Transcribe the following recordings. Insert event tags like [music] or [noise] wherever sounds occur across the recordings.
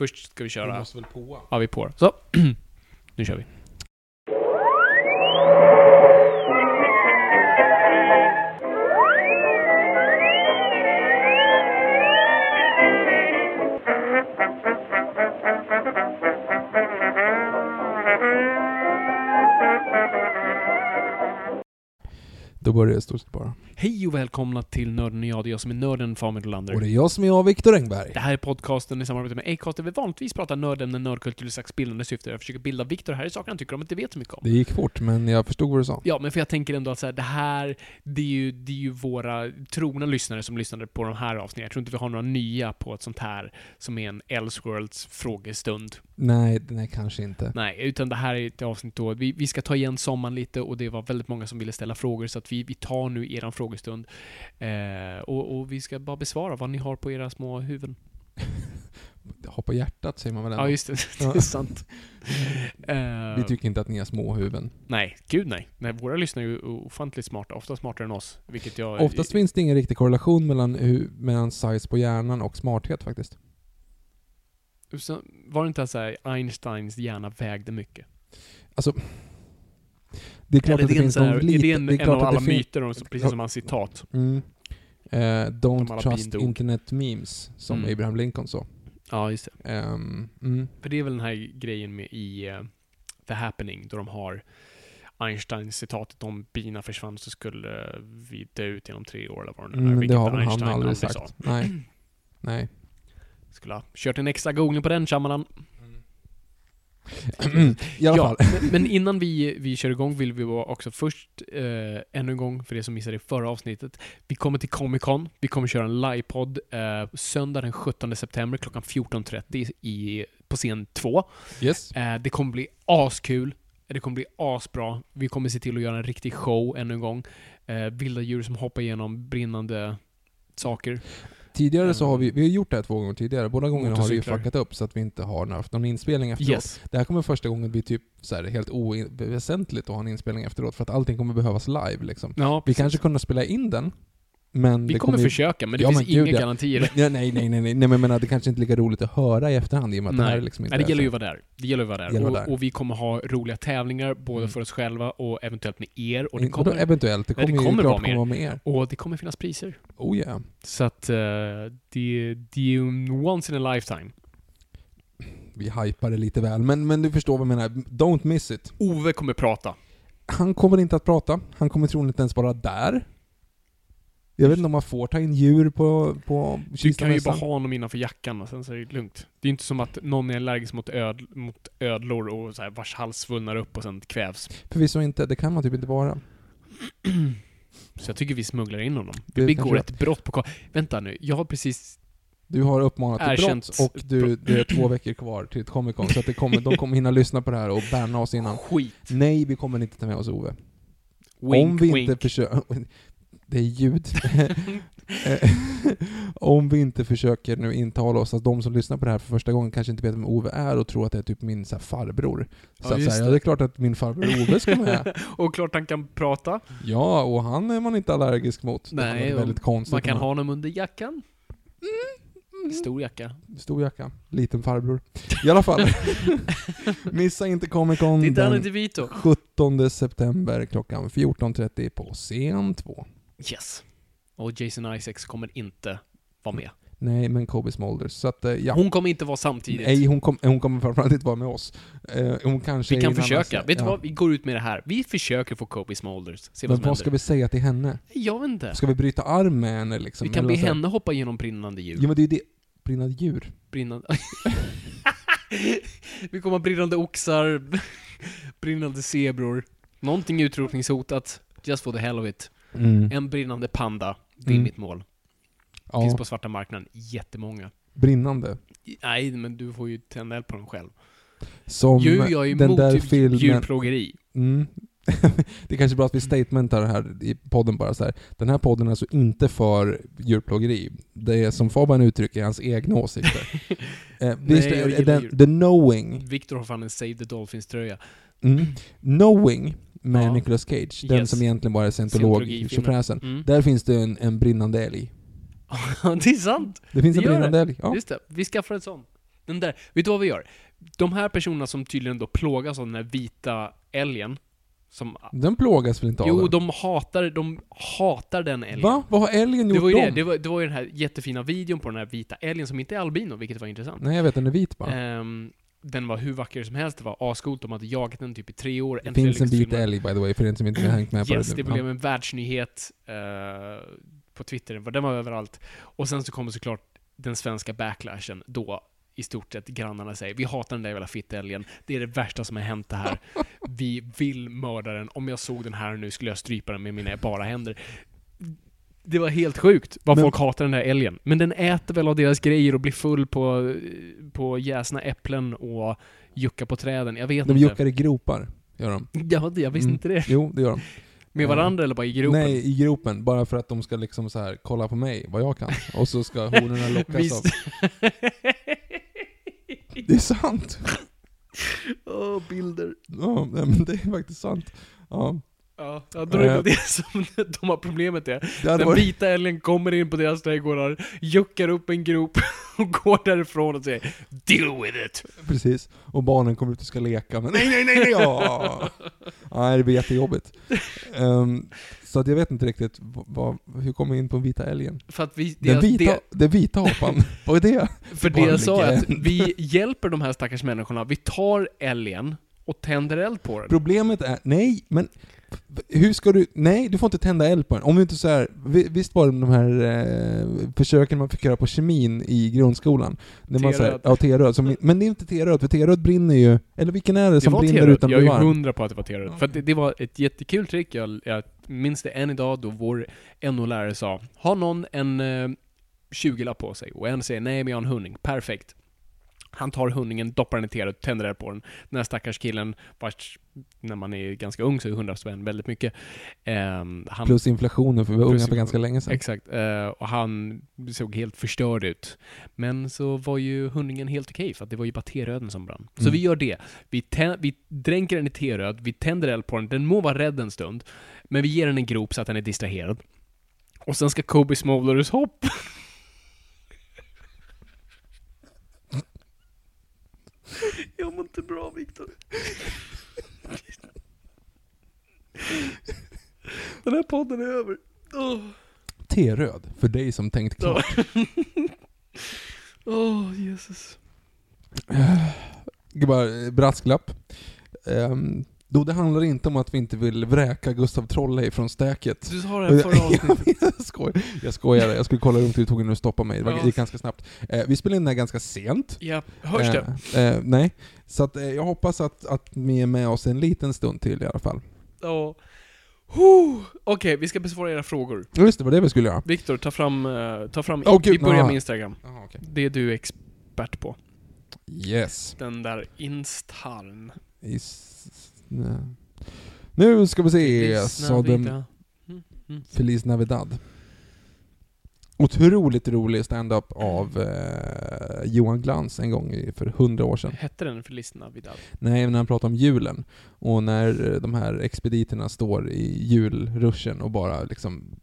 Först ska vi köra... måste väl på? Ja, vi är på. Så. [clears throat] nu kör vi. Då börjar det stort sett bara. Hej och välkomna till Nörden och jag. Det är jag som är nörden, Famil Olander. Och det är jag som är jag, Viktor Engberg. Det här är podcasten i samarbete med Acast där vi vanligtvis pratar nördämnen, nördkultur i slags bildande syfte. Jag försöker bilda Viktor här i saker han tycker om inte vet så mycket om. Det gick fort, men jag förstod vad du sa. Ja, men för jag tänker ändå att så här, det här, det är, ju, det är ju våra trogna lyssnare som lyssnade på de här avsnitten. Jag tror inte vi har några nya på ett sånt här som är en Elseworlds frågestund. Nej, nej, kanske inte. Nej, utan det här är ett avsnitt då, vi, vi ska ta igen sommaren lite och det var väldigt många som ville ställa frågor så att vi, vi tar nu eran frågestund. Eh, och, och vi ska bara besvara vad ni har på era små huvuden. [laughs] Ha på hjärtat säger man väl ändå. Ja, just det. [laughs] Det är sant. Eh, Vi tycker inte att ni har små huvuden. Nej, gud nej. nej. Våra lyssnare är ju ofantligt smarta, ofta smartare än oss. Vilket jag... Oftast finns det ingen riktig korrelation mellan, mellan size på hjärnan och smarthet faktiskt. Så, var det inte så här, Einsteins hjärna vägde mycket? Alltså, det är klart att det är finns här, någon är lite... det en, är av alla myter, precis som hans citat? Mm. Eh, don't trust internet memes, som Mm. Abraham Lincoln sa. Ja, just det. Ehm, mm. För det är väl den här grejen med i eh, The Happening, då de har Einsteins citatet om bina försvann så skulle vi dö ut inom tre år eller vad det nu är. Mm, det har väl han Einstein aldrig sa. sagt. Nej. [clears throat] Nej. Skulle ha kört en extra googling på den, Shyamalan. [clears throat] I alla ja, fall. Men, men innan vi, vi kör igång vill vi bara också först, eh, ännu en gång, för det som missade i förra avsnittet, vi kommer till Comic Con, vi kommer köra en livepodd eh, söndag den 17 september klockan 14.30 i, på scen 2. Yes. Eh, det kommer bli askul, det kommer bli asbra, vi kommer se till att göra en riktig show ännu en gång. Eh, vilda djur som hoppar igenom brinnande saker. Tidigare så har vi, vi har gjort det här två gånger tidigare. Båda gångerna har vi ju fuckat upp så att vi inte har haft någon inspelning efteråt. Yes. Det här kommer första gången bli typ så här, helt oväsentligt att ha en inspelning efteråt för att allting kommer behövas live liksom. Ja, Vi kanske kunna spela in den, men vi det kommer ju- försöka, men det Ja, finns men inga ja. garantier. Ja, nej, nej, nej, nej, nej, men menar det kanske inte är lika roligt att höra i efterhand i och med att det här är liksom inte Nej, det gäller ju att vara där. Det gäller att vara där. Vara och, där. och vi kommer ha roliga tävlingar, både Mm. för oss själva och eventuellt med er. Och det vadå kommer, eventuellt, det Nej, kommer, det kommer ju vara klart mer. komma med er. och det kommer finnas priser. Oh yeah. Så att eh, det, det är ju en once in a lifetime. Vi hypar det lite väl, men, men du förstår vad jag menar. Don't miss it. Ove kommer prata. Han kommer inte att prata. Han kommer troligen inte ens vara där. Jag vet inte om man får ta in djur på, på Du kan ju bara ha honom innanför jackan och sen så är det lugnt. Det är inte som att någon är allergisk mot, öd, mot ödlor och så här, vars hals svullnar upp och sen kvävs. Förvisso inte, det kan man typ inte vara. Så jag tycker vi smugglar in honom. Det Vi begår kanske- ett brott på... Vänta nu, jag har precis... Du har uppmanat till brott och du, det är två veckor kvar till ett Comic Con, så att det kommer, de kommer hinna lyssna på det här och banna oss innan. Skit. Nej, vi kommer inte ta med oss Ove. Wink, om vi wink. inte försöker... [laughs] Det är ljud. [laughs] Om vi inte försöker nu intala oss att de som lyssnar på det här för första gången kanske inte vet vem Ove är och tror att det är typ min så här, farbror. Ja, Så att, just så här, det. ja, det är klart att min farbror Ove ska med. [laughs] och klart han kan prata. Ja, och han är man inte allergisk mot. Nej, väldigt konstigt. Man kan ha honom under jackan. Stor jacka. Stor jacka. Liten farbror. I alla fall. [laughs] Missa inte Comic Con den inte Vito. 17 september klockan 14.30 på scen 2. Yes. Och Jason Isaacs kommer inte vara med. Nej, men Kobe Smulders. Så att, eh, ja. Hon kommer inte vara samtidigt. Nej, hon, kom, hon kommer framförallt inte vara med oss. Eh, hon kanske vi kan annan försöka. serie. Vet du Ja. vad? Vi går ut med det här. Vi försöker få Kobe Smulders. Se vad Men vad ska händer. vi säga till henne? Jag vet inte. Ska vi bryta arm med henne liksom? Vi kan be henne hoppa genom brinnande djur. Ja men det är ju det. Brinnande djur. Brinnande... [laughs] vi kommer ha brinnande oxar, [laughs] brinnande zebror. Någonting utrotningshotat. Just for the hell of it. Mm. En brinnande panda. Det är Mm. mitt mål. Ja, Finns på svarta marknaden. Jättemånga. brinnande. Nej, men du får ju tända eld på dem själv. Som Jo, jag är den emot där typ filmen... djurplågeri. Mm. [laughs] det är kanske är bra att vi statementar här i podden bara så här. Den här podden är alltså inte för djurplågeri. Det är som Fabian uttrycker hans egna åsikter. [laughs] eh, visst, gillar den, djur. the knowing, Victor har fan en Save the Dolphins-tröja. mm, knowing med Ja. Nicolas Cage, den Yes. som egentligen bara är scientolog-tjofräsen. Mm. Där finns det en, en brinnande älg. [laughs] det är sant! Det finns Det en brinnande älg. Ja. Just det, vi skaffar ett sånt. Den där, vet du vad vi gör? De här personerna som tydligen då plågas av den här vita älgen, som... Den plågas väl inte av Jo, de hatar, de hatar den älgen. Va? Vad har älgen gjort Det var ju dem? det, det var, det var ju den här jättefina videon på den här vita älgen som inte är albino, vilket var intressant. Nej jag vet, den är vit bara. Ehm, den var hur vacker som helst, det var ascoolt, de hade jagat den typ i tre år. det finns en lyxfilmer. älg by the way, för er som inte har hängt med på Yes, det. blev en världsnyhet eh, på Twitter, den var överallt. Och sen så kommer såklart den svenska backlashen, då i stort sett grannarna säger vi hatar den där jävla fittälgen, det är det värsta som har hänt det här. [laughs] Vi vill mörda den, om jag såg den här nu skulle jag strypa den med mina bara händer. Det var helt sjukt vad Men- folk hatar den där älgen. Men den äter väl av deras grejer och blir full på, på jäsna äpplen och juckar på träden. Jag vet De inte. juckar i gropar, gör de. Ja, jag visste Mm. inte det. Jo, det gör de. Med varandra eller bara i gropen? Nej, i gropen. Bara för att de ska liksom så här kolla på mig, vad jag kan. Och så ska honorna [laughs] lockas Visst. av... Det är sant! [laughs] Åh, bilder. Ja, men det är faktiskt sant. Ja. Ja, jag tror det var det som [laughs] de har problemet är. Den varit... vita älgen kommer in på deras trädgårdar, juckar upp en grop [laughs] och går därifrån och säger 'Deal with it' Precis. Och barnen kommer ut och ska leka, men nej, nej, nej, nej! Ja. [laughs] Nej, det blir jättejobbigt. Ehm, så att jag vet inte riktigt, vad, hur kommer vi in på vita älgen? För att vi... Den Det, vita, det, den vita apan, vad är det? för det jag sa är att vi hjälper de här stackars människorna, vi tar älgen och tänder eld på den. Problemet är, nej, men hur ska du, nej du får inte tända eld på den. Om du inte så här, vi- visst var det de här eh, försöken man fick göra på kemin i grundskolan? Så här, T-röd. ja, T-röd. Som, men det är inte T-röd, för T-röd brinner ju, eller vilken är det, Det som brinner T-röd. utan att Jag bli är varm? hundra på att det var T-röd. För det, det var ett jättekul trick, jag, jag minns det än idag då vår NO-lärare sa Har någon en eh, 20-lapp på sig? Och en säger nej men jag har en hunding. Perfekt. Han tar hundingen, doppar den i T-röd, tänder eld på den. Den här stackars killen, vars, när man är ganska ung så är 100 spänn väldigt mycket. Ehm, han, Plus inflationen, för vi var unga för ganska länge sedan. Exakt. eh, och han såg helt förstörd ut. Men så var ju hundingen helt okej, för att det var ju bara T-röden som brann. Så Mm. vi gör det. Vi, vi dränker den i T-röd, vi tänder eld på den, den må vara rädd en stund, men vi ger den en grop så att den är distraherad. Och sen ska Kobe Smulders hopp. [laughs] Jag mår inte bra, Viktor. Den här podden är över. Åh. T-röd, för dig som tänkt klart. Åh, Jesus. Gud, bara eh, brasklapp. Um, då det handlar inte om att vi inte vill vräka Gustav Trollhej från stäket. Du sa det här förra [laughs] avsnittet. jag, skojar, jag skojade, jag skulle kolla runt hur det tog nu att stoppa mig. Det gick ganska snabbt. Eh, vi spelade in den här ganska sent. Ja, hörs det? Eh, eh, nej. Så att, jag hoppas att, att ni är med oss en liten stund till i alla fall. Ja. Okej, vi ska besvara era frågor. Ja, Just det, var det vi skulle göra. Viktor, ta fram, ta fram, gud, vi börjar aha. med Instagram. Jaha, okej. Det är du expert på. Yes. Den där instarn. Is. Nu ska vi se, vida. Mm, mm. Feliz Navidad. Otroligt rolig stand-up av eh, Johan Glans en gång för hundra år sedan. Hette den för Lyssna Vidal? Nej, när han pratar om julen. Och när de här expediterna står i julruschen och bara liksom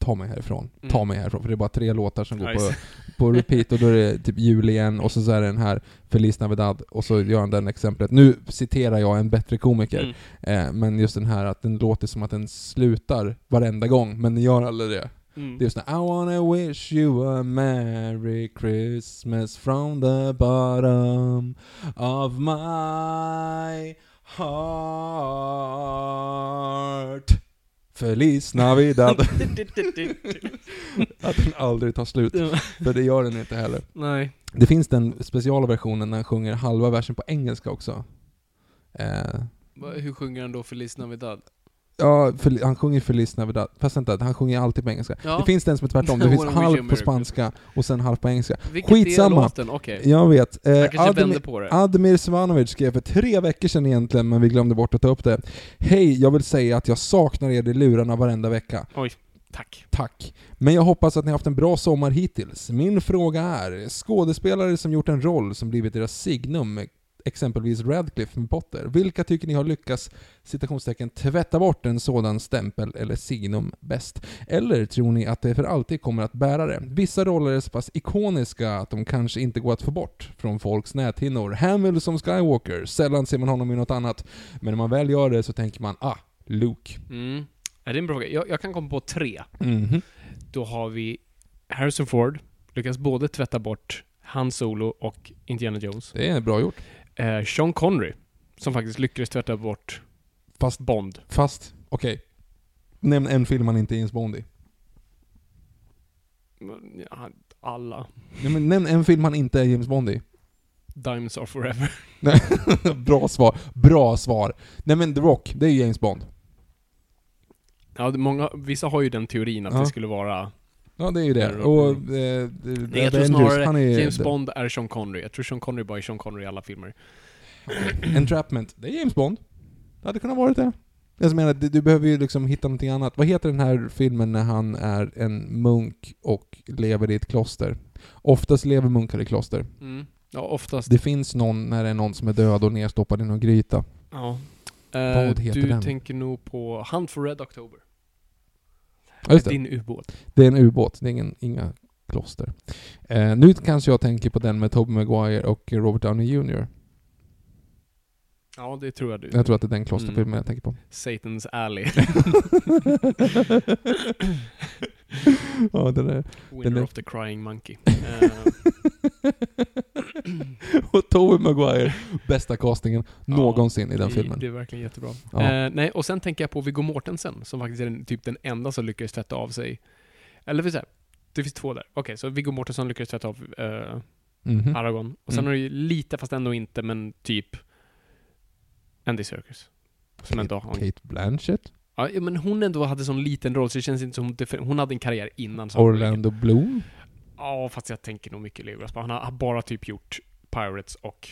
Ta mig härifrån, ta Mm. mig härifrån. För det är bara tre låtar som går på, Nice. på repeat och då är det typ jul igen och så, så är det den här Feliz Navidad och så gör han den exemplet. Nu citerar jag en bättre komiker. Mm. Eh, men just den här att den låter som att den slutar varenda gång, men den gör aldrig det. Mm. Det är just det, I wanna wish you a merry Christmas from the bottom of my heart. Feliz Navidad. [laughs] [laughs] Att den aldrig tar slut. För det gör den inte heller. Nej. Det finns den speciala versionen när han sjunger halva versen på engelska också. Eh, Hur sjunger han då Feliz Navidad? Ja, för, han sjunger Feliz Navidad. Fast vänta, han sjunger alltid på engelska. Ja. Det finns den som är tvärtom. [laughs] Det finns halv på spanska och sen halv på engelska. Vilket är Skitsamma. låten? Okej. Jag vet. Eh, Admir, det. Admir Svanovic skrev för tre veckor sedan egentligen, men vi glömde bort att ta upp det. Hej, jag vill säga att jag saknar er i lurarna varenda vecka. Tack. Tack. Men jag hoppas att ni har haft en bra sommar hittills. Min fråga är, skådespelare som gjort en roll som blivit deras signum, exempelvis Radcliffe med Potter, vilka tycker ni har lyckats citationstecken tvätta bort en sådan stämpel eller signum bäst? Eller tror ni att det för alltid kommer att bära det? Vissa roller är så pass ikoniska att de kanske inte går att få bort från folks näthinnor. Hamill som Skywalker, sällan ser man honom i något annat. Men när man väl gör det så tänker man, ah, Luke. Mm. Är det en bra fråga? Jag, jag kan komma på tre. Mhm. Då har vi Harrison Ford, lyckas både tvätta bort Han Solo och Indiana Jones. Det är bra gjort. Eh, Sean Connery, som faktiskt lyckades tvätta bort Fast Bond. Fast, okej. Nämn en film han inte är James Bond i. Ja, alla. Nej, men nämn en film han inte är James Bond i. Diamonds are forever. Nej, [laughs] Bra svar. Bra svar. Nej men The Rock, det är ju James Bond. Ja, det- många, vissa har ju den teorin att Ja. det skulle vara... Ja det är ju det. Och... Eh, Nej, jag tror snarare han är James Bond är Sean Connery. Jag tror Sean Connery bara är Sean Connery i alla filmer. [clears throat] Entrapment, det är James Bond. Det hade kunnat vara det. Jag menar, du, du behöver ju liksom hitta någonting annat. Vad heter den här filmen när han är en munk och lever i ett kloster? Oftast lever munkar i kloster. Mm. Ja, oftast. Det finns någon när det är någon som är död och nedstoppad i någon gryta. Ja. Vad Eh, heter du den? tänker nog på Hunt for Red October. Ja, just det. Din ubåt. Det är en ubåt, det är ingen, inga kloster. Eh, nu kanske jag tänker på den med Tobey Maguire och Robert Downey Jr. Ja, det tror jag du. Jag tror att det är den klosterfilmen Mm. jag tänker på. Satan's Alley. [laughs] ja, den är... Winner Den är- of the Crying Monkey. [laughs] Eh, [laughs] och Tobey Maguire, bästa castingen Ja, någonsin i den det- filmen. Det är verkligen jättebra. Ja. Eh, nej, och sen tänker jag på Viggo Mortensen, som faktiskt är den, typ den enda som lyckades tvätta av sig... Eller för så här, det finns två där. Okej, så Viggo Mortensen lyckades tvätta av eh, Mhm. Aragorn. Och sen Mm. har du lite, fast ändå inte, men typ Andy Serkis. Som ändå har en, Kate Blanchett, ja, men hon ändå hade sån liten roll, så det känns inte som hon, hon hade en karriär innan. Orlando Bloom. Ja, fast jag tänker nog mycket Legolas. Han har bara typ gjort Pirates och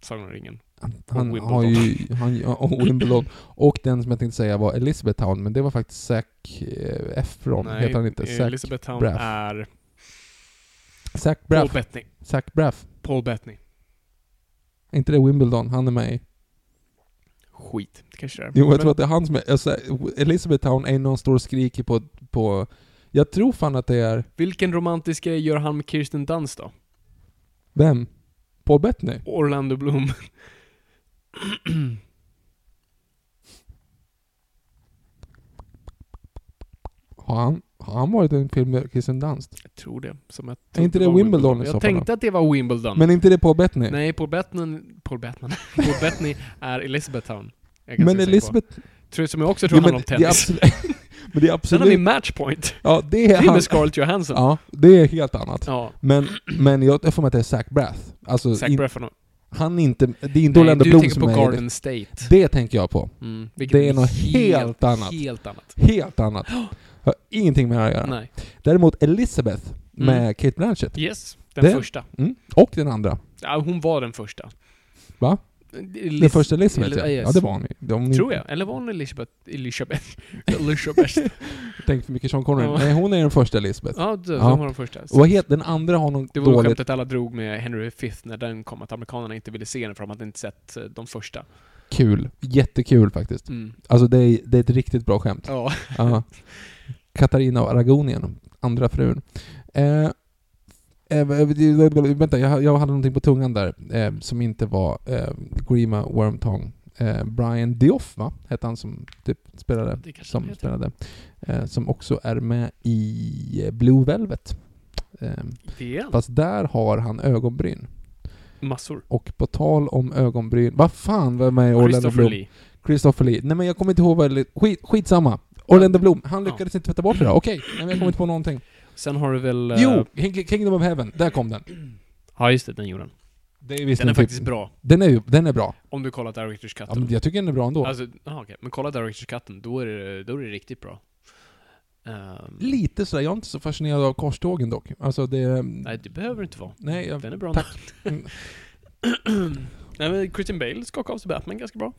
Sagan om ringen. Han, Och han har ju... Han, och [laughs] Wimbledon. Och den som jag tänkte säga var Elizabethtown, men det var faktiskt Zac eh, Efron, heter han inte? Zac, Elizabeth Town Braff. är Zac Paul Braff. Bettany. Zac Braff. Paul Bettany. Är inte det Wimbledon han är med i? Skit. Det kanske det är. Jo, jag Men- tror att det är han som är... Alltså, Elizabethtown är någon står och skriker på, på... Jag tror fan att det är... Vilken romantisk grej gör han med Kirsten Dunst då? Vem? Paul Bettany? Orlando Bloom. Har han, har han varit i en film med Kirsten Dunst? jag tror det. Som jag Är inte det var Wimbledon i så Jag fall tänkte att det var Wimbledon. Men inte det Paul Bettany? Nej, Paul Bettany... Paul Bettany? Paul Bettany är Elizabeth Town. Jag är ganska Men Elizabeth... På. Tror, som jag också tror Jo, handlar om men det är absolut... Sen har vi. Matchpoint. Ja, det är [laughs] Det är han. med Scarlett Johansson. Ja, det är helt annat. Ja. Men, men jag får mig att det är Zac Braff. Alltså, Zac in, Braff han är inte... Det är inte Nej, Orlando du Bloom tänker som på är i det. Garden State. Det tänker jag på. Mm, Det är något helt annat. Helt annat. Helt annat. [gasps] Har ingenting med det att göra. Nej. Däremot Elizabeth med Mm. Kate Blanchett. Yes, den Det- första. Mm. Och den andra. Ja, hon var den första. Va? Liz- Den första Elizabeth ja. yes. Ja, det var hon. De, Tror jag. Eller var hon Elisabeth? Elisabeth? [laughs] Elisabeth. Tänk för mycket Sean Connery. Nej, hon är den första Elizabeth. ja, det, Ja. hon var den första. Och vad heter den andra har någon Det var dåligt... skämtet alla drog med Henry V när den kom, att amerikanerna inte ville se den för de hade inte sett eh, de första. Kul. Jättekul faktiskt. Mm. Alltså det är, det är ett riktigt bra skämt. Ja. [laughs] Katarina av Aragonien, andra frun. Eh, eh, vänta, jag, jag hade någonting på tungan där eh, som inte var eh, Grima Wormtongue. eh, Brian Dioff, va? Hette han som typ spelade. Som spelade. Eh, som också är med i eh, Blue Velvet. Eh, fast där har han ögonbryn. Massor. Och på tal om ögonbryn, vad fan var med Orlando Bloom? Lee. Christopher Lee. Nej men jag kommer inte ihåg vad skit, Skitsamma. Orlando Bloom, han Ja. lyckades inte tvätta bort det då. Okej, nej, men jag kommer inte på någonting. Sen har du väl... eh, Jo! King- Kingdom of Heaven, där kom den. Ja, just det. Den gjorde han. Det är visst Den är typ- faktiskt bra. Den är ju, den är bra. Om du kollar Directors Ja, Cutten. men jag tycker den är bra ändå. Alltså, aha, okej. Men kolla Directors Cutten, då är det, då är det riktigt bra. Ehm, Lite sådär, jag är inte så fascinerad av korstågen dock. Alltså det... nej, det behöver inte vara. Nej, jag, Den är bra Tack. [clears throat] Nej men Christian Bale skakade av sig Batman ganska bra.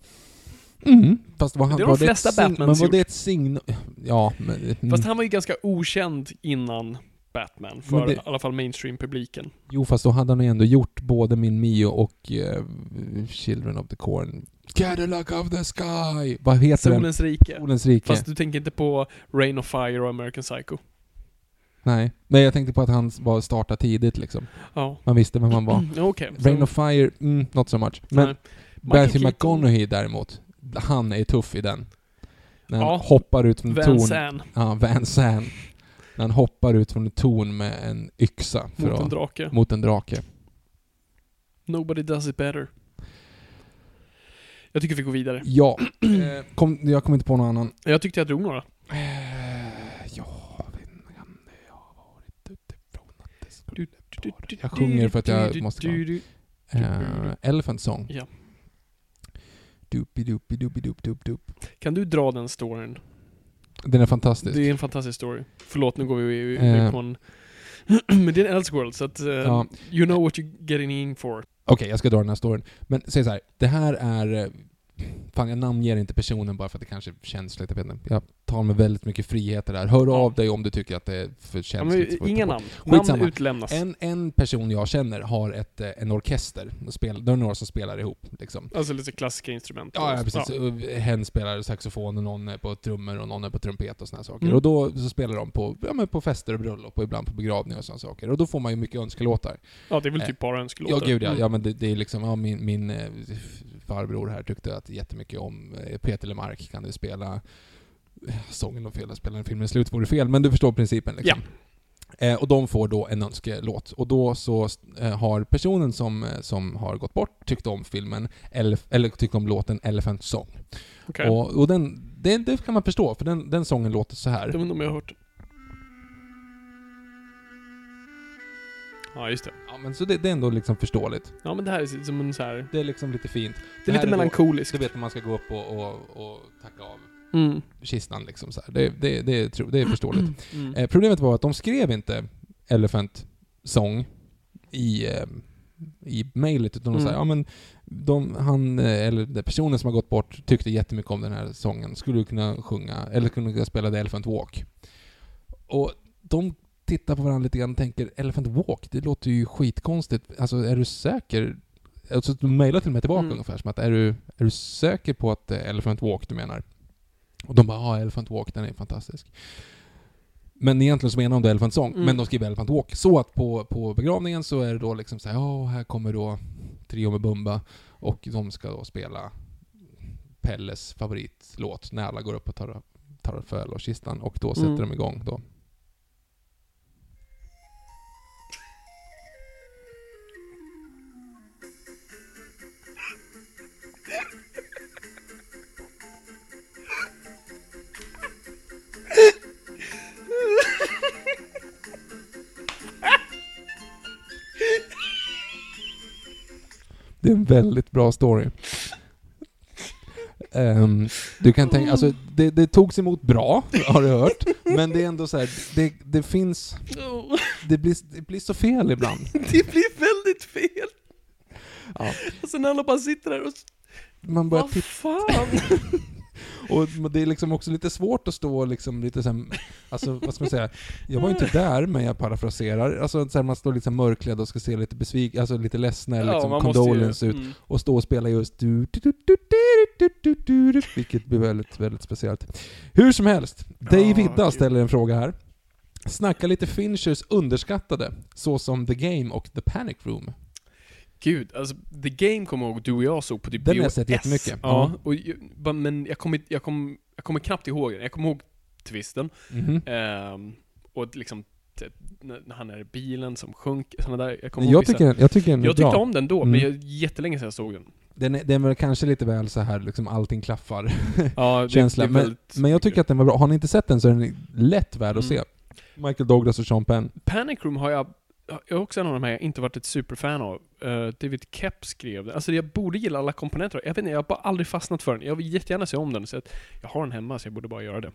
Mm. Fast var han, Det är de flesta Batmans Men var det ett signum... Ja, men... mm. Fast han var ju ganska okänd innan Batman, för det- i alla fall mainstream-publiken. Jo, fast då hade han ju ändå gjort både Min Mio och eh, Children of the Corn. Cadillac of the Sky! Vad heter den? Solens rike. Solens rike. Fast du tänker inte på Rain of Fire och American Psycho. Nej. Nej, jag tänkte på att han var starta tidigt liksom. Ja. Man visste vem han var. Mm, [clears throat] Okej. Rain så- of Fire, mm, not so much. Men. Matthew McConaughey däremot, han är tuff i den. När han Ja. hoppar ut från Van torn. Ja, Van Zandt. När han hoppar ut från ett torn med en yxa för mot en drake. mot en drake. Nobody does it better. Jag tycker vi går vidare. Ja, [clears throat] kom, jag kommer inte på någon annan. Jag tyckte jag drog några. Eh, jag sjunger för att jag måste klara. Eh, Elephant Song. Ja. Doopy doopy doopy doop doop doop. Kan du dra den storyn? Den är fantastisk. Det är en fantastisk story. Förlåt, nu går vi Eh. på en... [clears throat] Men det är en Elseworld, så att... eh, Ja. You know what you're getting in for. Okej, jag ska dra den här storyn. Men säg så här, det här är... Fan, jag namnger inte personen bara för att det kanske känns lite, jag vet inte. Jag tar med väldigt mycket friheter där. Hör Ja. av dig om du tycker att det är för Ja, känsligt. men, inga namn. Skitsamma. Namn utlämnas. En, en person jag känner har ett, eh, en orkester. Spel, det är några som spelar ihop. Liksom. Alltså lite klassiska instrument. Ja, ja precis. Och Hen spelar saxofon och någon är på trummor och någon är på trumpet och här saker. Mm. Och då så spelar de på, ja, men på fester och bröllop och ibland på begravningar och sådana saker. Och då får man ju mycket önskelåtar. Ja, det är väl Eh, typ bara önskelåtar. Ja, gud ja. Mm. ja men det, det är liksom, ja, min, min eh, farbror här tyckte att jättemycket om eh, Peter LeMarc. Kan du spela eh, sången och fel, spela en filmen slut vore fel. Men du förstår principen liksom. Eh, och de får då en önskelåt. Och då så eh, har personen som, som har gått bort tyckt om filmen, Elef, eller tyckt om låten Elephant Song. Okej. Och, och den, det, det kan man förstå, för den, den sången låter så här. Inte om jag har hört. Ja, just det. Ja, men så det, det är ändå liksom förståeligt. Ja, men det här är som en så här... Det är liksom lite fint. Det är här lite melankoliskt. Du vet när man ska gå upp och, och, och tacka av Mm. kistan liksom så här. Det, det, det, är det är förståeligt. [clears throat] Mm. Eh, problemet var att de skrev inte Elephant Song i, eh, i mejlet, utan de Mm. sa ja men de, han, eh, eller den personen som har gått bort tyckte jättemycket om den här sången. Skulle du kunna sjunga, eller kunna spela The Elephant Walk? Och de tittar på varandra lite grann och tänker Elephant Walk, det låter ju skitkonstigt. Alltså är du säker? Alltså, de mejlar till mig tillbaka Mm. ungefär som att är du, är du säker på att det är Elephant Walk du menar? Och de bara ja, Elephant Walk, den är fantastisk. Men egentligen så menar de The Elephant Song, Mm. men de skriver Elephant Walk. Så att på, på begravningen så är det då liksom så här, ja, här kommer då Trio med Bumba och de ska då spela Pelles favoritlåt när alla går upp och tar, tar för och kistan och då sätter Mm. de igång då. Det är en väldigt bra story. Ehm, du kan tänka, alltså det, det togs emot bra, har du hört. Men det är ändå så här, det, det finns, Oh, det blir, det blir så fel ibland. det blir väldigt fel. Ja. Alltså när alla bara sitter där och... Man börjar Vad titta, fan? Och det är liksom också lite svårt att stå liksom lite sen, alltså vad ska man säga, jag var ju inte där men jag parafraserar. Alltså så man står liksom mörklädd och ska se lite besviken, alltså lite ledsen eller ja, condolence ut. Mm. Och stå och spela just du-du-du-du-du-du-du-du-du, vilket blir väldigt, väldigt speciellt. Hur som helst, Dave Vidda ställer en fråga här. Snacka lite Finchers underskattade, såsom The Game och The Panic Room. Gud, alltså The Game kommer jag ihåg du och jag såg på typ Den har jag sett jättemycket. Ja, och, men jag kommer, jag, kommer, jag kommer knappt ihåg den. Jag kommer ihåg twisten. Mhm. Ehm, och liksom när när han är i bilen som sjunker, sådana där. Jag, kommer ihåg Jag vissa- tycker, jag tycker den är jag tyckte bra. om den då, Mm. men jag, jättelänge sedan jag såg den. Den är, den är väl kanske lite väl så här liksom allting klaffar Ja, [laughs] det, känsla. det är men, väldigt men jag tycker att den var bra. Har ni inte sett den så är den lätt värd att Mm. se. Michael Douglas och Sean Penn. Panic Room har jag, jag är också en av de här jag inte varit ett superfan av. Eh, David Kep skrev den. Alltså jag borde gilla alla komponenter. Jag vet inte, jag har bara aldrig fastnat för den. Jag vill jättegärna se om den, så att jag har den hemma så jag borde bara göra det.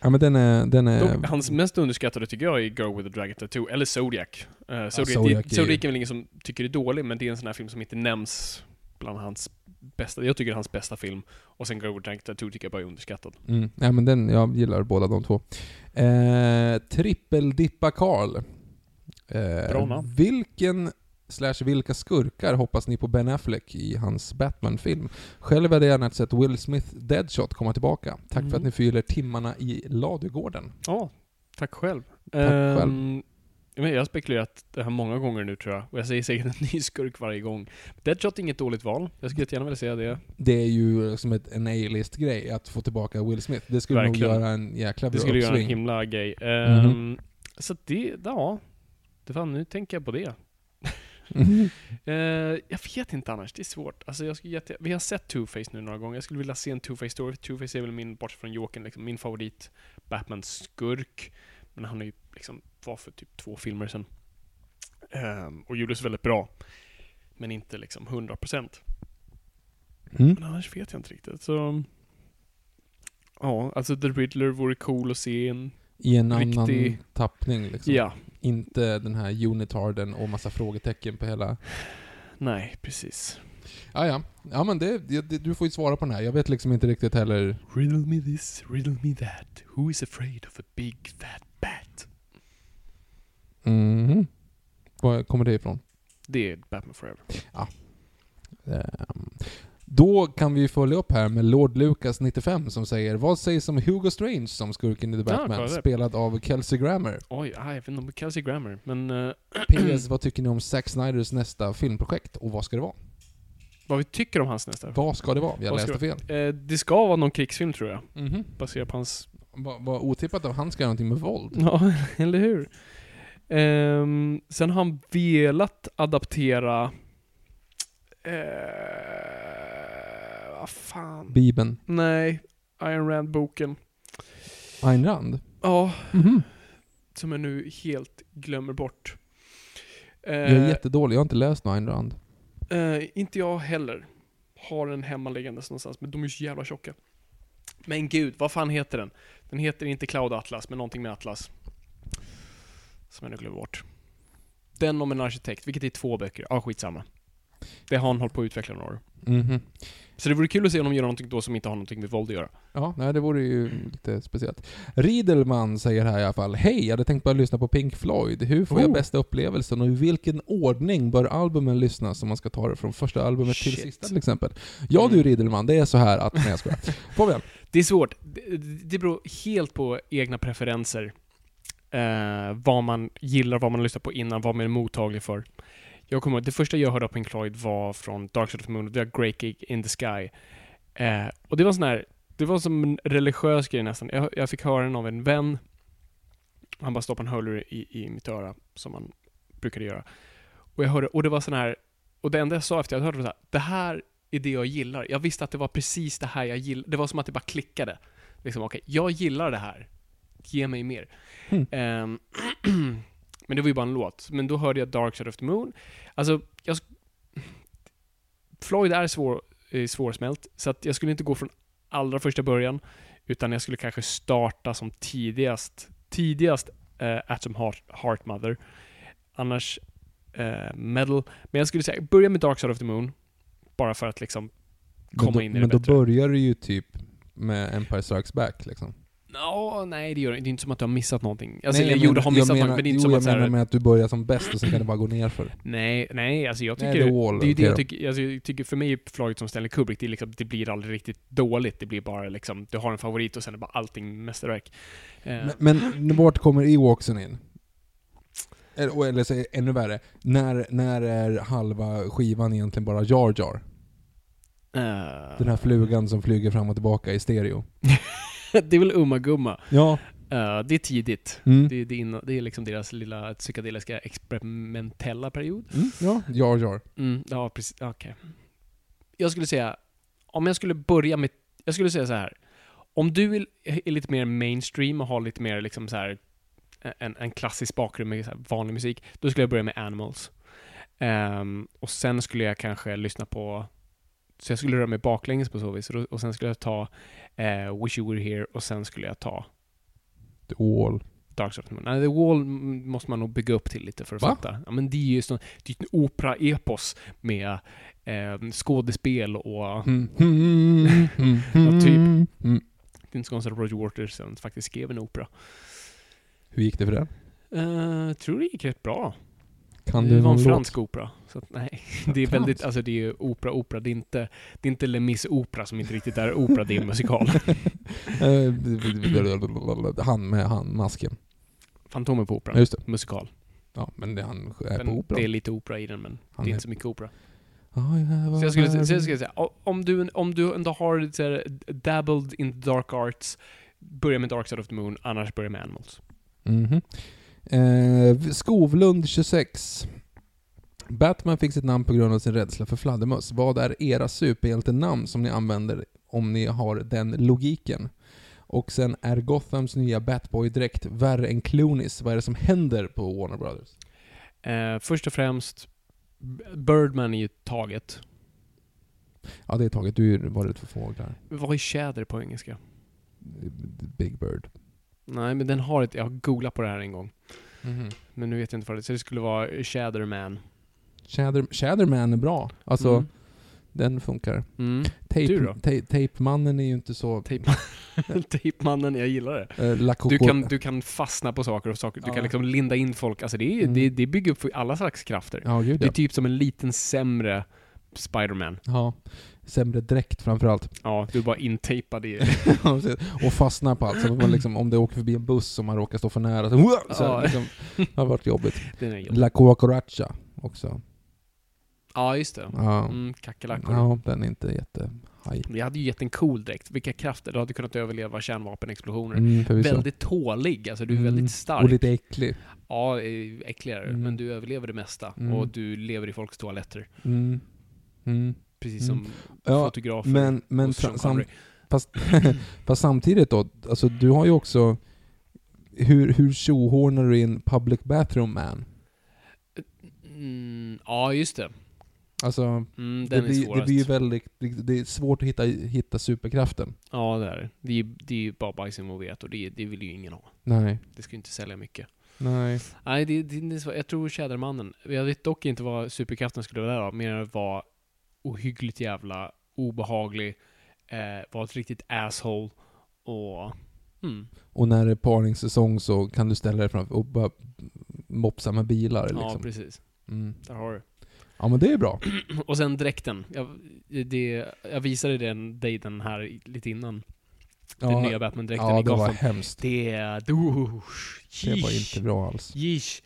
Ja men den är... Den är Dock, hans mest underskattade tycker jag är Girl with a Dragon Tattoo, eller Zodiac. Uh, Zodiac, Zodiac det, är- Zodiac är väl ingen som tycker är dålig, men det är en sån här film som inte nämns bland hans bästa. Jag tycker det är hans bästa film. Och sen Girl with a Dragon Tattoo tycker jag bara är underskattad. Mm. Ja men den, jag gillar båda de två. Eh, Trippeldippa Karl. Eh. Vilken slash vilka skurkar hoppas ni på Ben Affleck i hans Batman-film? Själv hade jag gärna sett Will Smith Deadshot komma tillbaka. Tack för Mm. att ni fyller timmarna i Ladugården. Ja, tack själv. Tack själv. Ehm, jag har spekulerat det här många gånger nu tror jag. Och jag säger säkert en [laughs] ny skurk varje gång. Deadshot är inget dåligt val. Jag skulle jättegärna vilja säga det. Det är ju som ett, en A-list-grej att få tillbaka Will Smith. Det skulle Verkligen. nog göra en jäkla bra Det skulle göra en uppsving. himla grej. Ehm, Mhm. Så att det, ja. Det fan, nu tänker jag på det. [laughs] Eh, jag vet inte annars, det är svårt. Alltså jag skulle jätte... Vi har sett Two-Face nu några gånger. Jag skulle vilja se en Two-Face story. Two-Face är väl min, bort från Jokern, liksom, min favorit Batman-skurk. Men han är ju liksom, var för typ två filmer sedan. Ehm, och gjordes väldigt bra. Men inte liksom 100%. Mm. Men annars vet jag inte riktigt. Så... Ja, alltså The Riddler vore cool att se en... I en annan Riktig- tappning liksom. Ja. Inte den här unitarden och massa frågetecken på hela... Nej, precis. Ja, ja. Ja men det, det, du får ju svara på den här. Jag vet liksom inte riktigt heller. Riddle me this, riddle me that. Who is afraid of a big fat bat? Mhm. Var kommer det ifrån? Det är Batman Forever. Ehm, Då kan vi följa upp här med Lord Lucas 95 som säger Vad sägs om Hugo Strange som skurken i The Ja, Batman? det. spelad av Kelsey Grammer. Oj, jag vet inte om Kelsey Grammer, men eh, PS, vad tycker ni om Zack Snyders nästa filmprojekt? Och vad ska det vara? vad vi tycker om hans nästa. Vad ska det vara? Jag läste fel. Eh, det ska vara någon krigsfilm tror jag, Mhm. baserat på hans... Vad vad otippat av han ska göra någonting med våld. Ja, [laughs] eller hur? Ehm, sen har han velat adaptera... Eh, fan? Bibeln. Nej, Iron Rand-boken. Ayn Rand. Ja, Mhm. som jag nu helt glömmer bort. Jag är Eh, jättedålig, jag har inte läst någon Ayn Rand. Eh, inte jag heller. Har en hemmaliggandes någonstans, men de är ju så jävla tjocka. Men gud, vad fan heter den? Den heter inte Cloud Atlas, men någonting med Atlas. Som jag nu glömmer bort. Den om en arkitekt, vilket är två böcker. Ja, skitsamma. Det har han hållit på att utveckla några år. Mhm. Så det vore kul att se om de gör någonting då som inte har någonting med våld att göra. Ja, nej det vore ju lite speciellt. Riedelman säger här i alla fall Hej, jag hade tänkt bara lyssna på Pink Floyd. Hur får jag Oh. bästa upplevelsen och i vilken ordning bör albumen lyssnas om man ska ta det från första albumet till Shit. sista till exempel? Ja du Mm. Riedelman, det är så här att... Nej jag skojar. [laughs] Fabian. Det är svårt. Det, det beror helt på egna preferenser. Eh, vad man gillar, vad man lyssnar på innan, vad man är mottaglig för. Jag kommer ihåg, det första jag hörde av Pink Floyd var från Dark Side of the Moon, det var Great Gig in the Sky. Eh, och det var sån här, det var som en religiös grej nästan. Jag, jag fick höra den av en vän. Han bara stoppade en hörlur i, i mitt öra, som man brukade göra. Och jag hörde, och det var sån här, och det enda jag sa efter jag hört det var så här, det här är det jag gillar. Jag visste att det var precis det här jag gillar. Det var som att det bara klickade. Liksom, okej, jag gillar det här. Ge mig mer. Mm. Ehm, [clears throat] men det var ju bara en låt. Men då hörde jag Dark Side of the Moon. Alltså, jag... Floyd är svår, eh, svårsmält, så att jag skulle inte gå från allra första början, utan jag skulle kanske starta som tidigast, tidigast eh, Atom Heart, Heart Mother. Annars eh, Metal. Men jag skulle säga, börja med Dark Side of the Moon, bara för att liksom komma men då, in i det Men då bättre. börjar det ju typ med Empire Strikes Back liksom. Ja, nej det gör det Det är inte som att du har missat någonting. Alltså, Nej, jag menar- har missat jag något, menar, men det är inte jo, som jag att här, menar med att du börjar som bäst och sen kan det bara gå ner för. Nej, nej, alltså jag Nej, tycker... The Wall, det är ju det jag tycker, alltså, jag tycker för mig är Floyd som Stanley Kubrick, det, liksom, det blir aldrig riktigt dåligt. Det blir bara liksom, du har en favorit och sen är bara allting mästerverk. Eh, Men, men vart kommer Ewoksen in? Eller, eller så, ännu värre, när, när är halva skivan egentligen bara Jar Jar? Eh, Den här flugan som flyger fram och tillbaka i stereo. [laughs] [laughs] det är väl Umma Gumma. Ja. Eh, det är tidigt. Mm. Det, det, är det är liksom deras lilla psykedeliska experimentella period. Mm, ja, Jar Jar. Mm, ja, precis. Okej. Jag skulle säga, om jag skulle börja med, jag skulle säga så här. Om du är, är lite mer mainstream och har lite mer liksom så här en, en klassisk bakgrund med vanlig musik, då skulle jag börja med Animals. Ehm, och sen skulle jag kanske lyssna på, så jag skulle röra mig baklänges på så vis, och, sen skulle jag ta eh, Wish You Were Here och sen skulle jag ta The Wall. Dark Side of the Moon. Nej, The Wall måste man nog bygga upp till lite för att Va? fatta. Ja, men det är ju sån, det är ett opera-epos med eh, skådespel och Mm. Mm. Mm. Typ. Mm. det är inte så konstigt att Roger Waters faktiskt skrev en opera. Hur gick det för den? Uh, tror det gick rätt bra. Kan det var en låt? fransk opera. Så att, nej, [laughs] det är väldigt, alltså det är ju opera, opera. Det är inte, det är inte Les Mis opera som inte riktigt är opera, det är en musikal. [laughs] Eh, han med han, masken. Fantomen på operan. Ja, just det. Musikal. Ja, men det, han är på Men opera. det är lite opera i den, men Han det är inte så mycket opera. Ah, Så jag skulle, så jag skulle säga, om du, om du ändå har lite så här, dabbled in dark arts, börja med Dark Side of the Moon, annars börja med Animals. Mhm. Eh, Skovlund 26. Batman fick sitt namn på grund av sin rädsla för fladdermöss. Vad är era superhjältenamn som ni använder om ni har den logiken? Och sen, är Gothams nya Batboy-dräkt värre än Clooneys? Vad är det som händer på Warner Brothers? Eh, först och främst, Birdman är ju taget. Ja, det är taget. Du var rädd för fåglar. Vad är tjäder på engelska? Big Bird. Nej, men den har ett, jag har googlat på det här en gång. Mhm. Men nu vet jag inte vad det är. Så det skulle vara Shaderman. Shader, Shaderman är bra. Alltså, Mm. den funkar. Mm. Tape, Du då? ta, Tape-mannen är ju inte så... Tejp- [laughs] Tejpmannen, jag gillar det. Eh, La Du kan, du kan fastna på saker och saker. Du Ja. kan liksom linda in folk. Alltså det, är, Mm. det, det bygger upp alla slags krafter. Ja, gud Det är ja. typ som en liten sämre Spiderman. ja. Sämre dräkt framförallt. Ja, du är bara intejpad i... [laughs] och fastnar på allt. Så man liksom, om det åker förbi en buss som man råkar stå för nära, så, så Ja. liksom, det har varit jobbigt. Den är jobbig. La Cucaracha också. Ja, just det. Ja. Mm, kackerlackor. ja, den är inte jättehaj. Vi hade ju gett en cool dräkt. Vilka krafter. Du hade kunnat överleva kärnvapenexplosioner. Mm. Väldigt tålig. Alltså du är Mm, väldigt stark. Och lite äcklig. Ja, eh, äckligare. Mm. Men du överlever det mesta. Mm. Och du lever i folks toaletter. Mm. Mm. Precis Mm. som Ja, fotografer Men, men hos Sean sam, Connery. fast, [laughs] fast samtidigt då, alltså du har ju också... Hur, hur tjohornar du in Public Bathroom Man? Mm, ja, just det. Alltså, Mm, det blir, det blir ju väldigt... Det är svårt att hitta, hitta superkraften. Ja, det är det. Det är, det är ju bara bajs involverat och det, det vill ju ingen ha. Nej. Det ska ju inte sälja mycket. Nej. Nej, det, det, det. Jag tror Tjädermannen. Jag vet dock inte vad superkraften skulle vara, mer än vara ohyggligt jävla obehaglig, eh, vara ett riktigt asshole och... Mm, Och när det är paringssäsong så kan du ställa dig framför och bara mopsa med bilar Ja, liksom. precis. Mm. Där har du. Ja men det är bra. [clears throat] Och sen dräkten. Jag, det, jag visade den, dig den här lite innan. Den Ja, nya Batman-dräkten ja i det var Gotham. hemskt. Det är... Oh, Det var inte bra alls. Yeesh.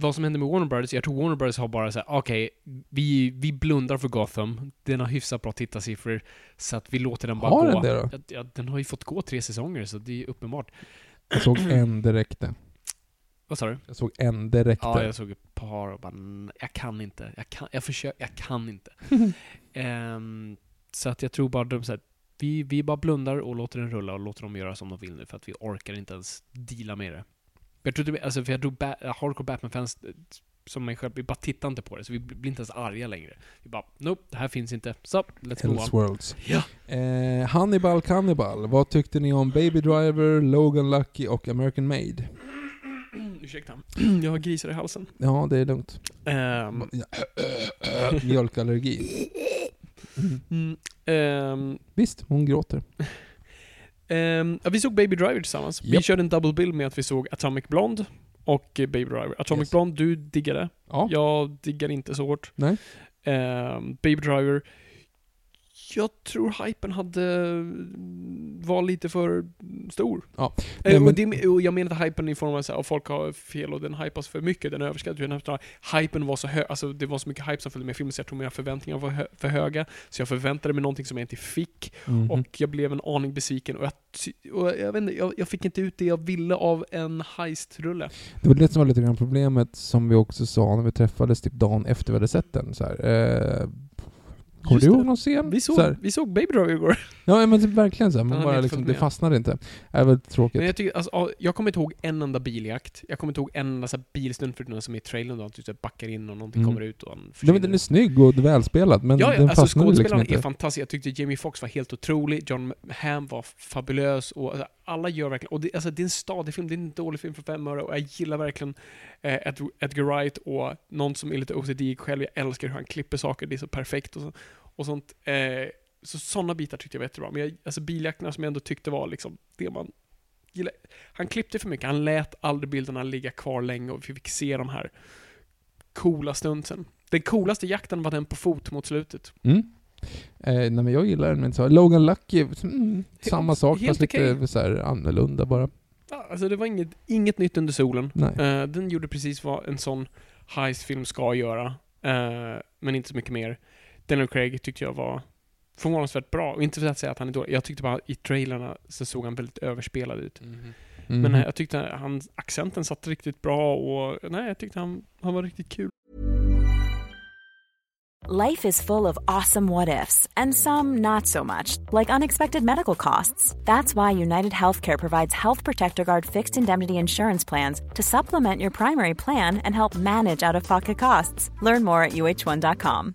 Vad som händer med Warner Brothers, jag tror Warner Brothers har bara såhär, okej, vi, vi blundar för Gotham, den har hyfsat bra tittarsiffror, så att vi låter den bara Har gå. den det då? Ja, ja, den har ju fått gå tre säsonger, så det är uppenbart. Jag såg en räckte. Vad sa du? Jag såg en räckte. Ja, jag såg ett par och bara, "Nej, jag kan inte. Jag kan, jag försöker, jag kan inte. [laughs] Ehm, så att jag tror bara de så här, vi, vi bara blundar och låter den rulla och låter dem göra som de vill nu, för att vi orkar inte ens deala med det. Jag tror, det, alltså, för jag tror ba- hardcore Batman-fans eh, som mig själv, vi bara tittar inte på det, så vi blir inte ens arga längre. Vi bara, nope, det här finns inte. Så, let's go on. Elseworlds. Ja. Eh, Hannibal Cannibal. Vad tyckte ni om Baby Driver, Logan Lucky och American Made? [clears throat] Ursäkta. [clears throat] Jag har grisar i halsen. Ja, det är lugnt. Ehm, Mjölkallergi. mm, ehm, Visst, hon gråter. [laughs] Ja, vi såg Baby Driver tillsammans. Vi Japp. körde en double bill med att vi såg Atomic Blonde och Baby Driver. Atomic Yes. Blonde, du diggade. Ja. Jag diggar inte så hårt. Nej. Ehm, Baby Driver, Jag tror hypen hade var lite för stor. Ja. Eh, Nej, men- och, det, och jag menar inte hypen i form av att folk har fel och den hypas för mycket, den överskattas. Hypen var så hög, alltså det var så mycket hype som följde med filmen så jag tror mina förväntningar var hö för höga. Så jag förväntade mig någonting som jag inte fick. Mhm. Och jag blev en aning besviken och jag, och jag, vet inte, jag, jag fick inte ut det jag ville av en heist-rulle. Det var det som var lite grann problemet som vi också sa när vi träffades typ dagen efter vi hade sett den. Så här, eh, kommer du ihåg någon scen? Vi Så såg, här, vi såg Baby Driver igår. ja men typ verkligen så här, man bara liksom, det fastnade inte. Det är väl tråkigt. Men jag, tycker, alltså, ja, jag kommer inte ihåg en enda biljakt. Jag kommer inte ihåg en enda så här bilstund förutom som är i trailern då han typ så backar in och någonting Mm. kommer ut och han Nej, men den är snygg och välspelad, men ja, den alltså fastnade liksom inte. är fantastiska. Jag tyckte Jamie Foxx var helt otrolig, John Hamm var fabulös och alltså, alla gör verkligen... Och det, alltså, det är en stadig film, det är en dålig film för fem öre och jag gillar verkligen eh, Ed- Edgar Wright och någon som är lite OCD själv. Jag älskar hur han klipper saker, det är så perfekt och, så, och sånt. Eh, så sådana bitar tyckte jag var jättebra. Men jag, alltså biljakterna som jag ändå tyckte var liksom det man gillar. Han klippte för mycket, han lät aldrig bilderna ligga kvar länge och vi fick se de här coola stuntsen. Den coolaste jakten var den på fot mot slutet. Mm. Eh, nej men jag gillar den, men så, Logan Lucky, mm, samma sak helt fast lite okej. så här, annorlunda bara. Ja, alltså det var inget, inget nytt under solen. Eh, den gjorde precis vad en sån heistfilm ska göra, eh, men inte så mycket mer. Daniel Craig tyckte jag var förvånansvärt bra, och inte för att säga att han är dålig. Jag tyckte bara i trailerna så såg han väldigt överspelad ut. Mhm. Men eh, jag tyckte han, accenten satt riktigt bra och nej, jag tyckte han, han var riktigt kul. Life is full of awesome what ifs, and some not so much, like unexpected medical costs. That's why United Healthcare provides Health Protector Guard fixed indemnity insurance plans to supplement your primary plan and help manage out of pocket costs. Learn more at uh1.com.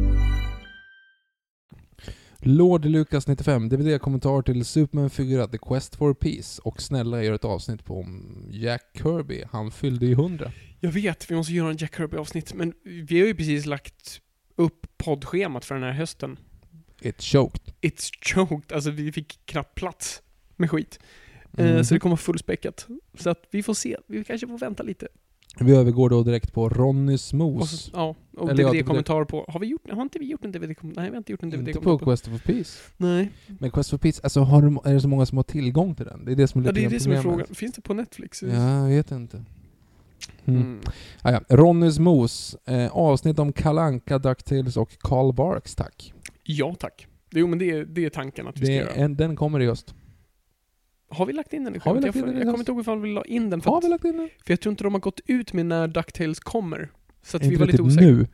Lord Lucas 95, DVD-kommentar till Superman Figura The Quest for Peace och snälla gör ett avsnitt på om Jack Kirby. Han fyllde ju 100. Jag vet, vi måste göra en Jack Kirby-avsnitt, men vi har ju precis lagt upp poddschemat för den här hösten. It's choked. It's choked, alltså vi fick knappt plats med skit. Mhm. Så det kommer fullspäckat. Så att vi får se, vi kanske får vänta lite. Vi övergår då direkt på Ronny Och Smoos. så, ja, och ja, DVD-kommentar på... Har vi gjort, har inte vi gjort en DVD-kommentar? Nej, vi har inte gjort en Inte DVD-kommentar på Quest for Peace. Nej. Men Quest for Peace, alltså har är det så många som har tillgång till den? Det är det som är Ja, lite det är det som är frågan. Finns det på Netflix? Ja, jag vet inte. Mm. Mm. Ah, ja. Ronnys Mos, eh, avsnitt om Kalanka, DuckTales och Carl Barks, tack. Ja, tack. Jo, men det är, det är tanken att vi ska Det göra. en, den kommer i höst. Har vi lagt in den i Har vi lagt in jag, den jag kommer inte ihåg ifall vi la in den. För, Har vi lagt in den? för jag tror inte de har gått ut med när DuckTales kommer. Så att vi var lite typ osäkra. nu?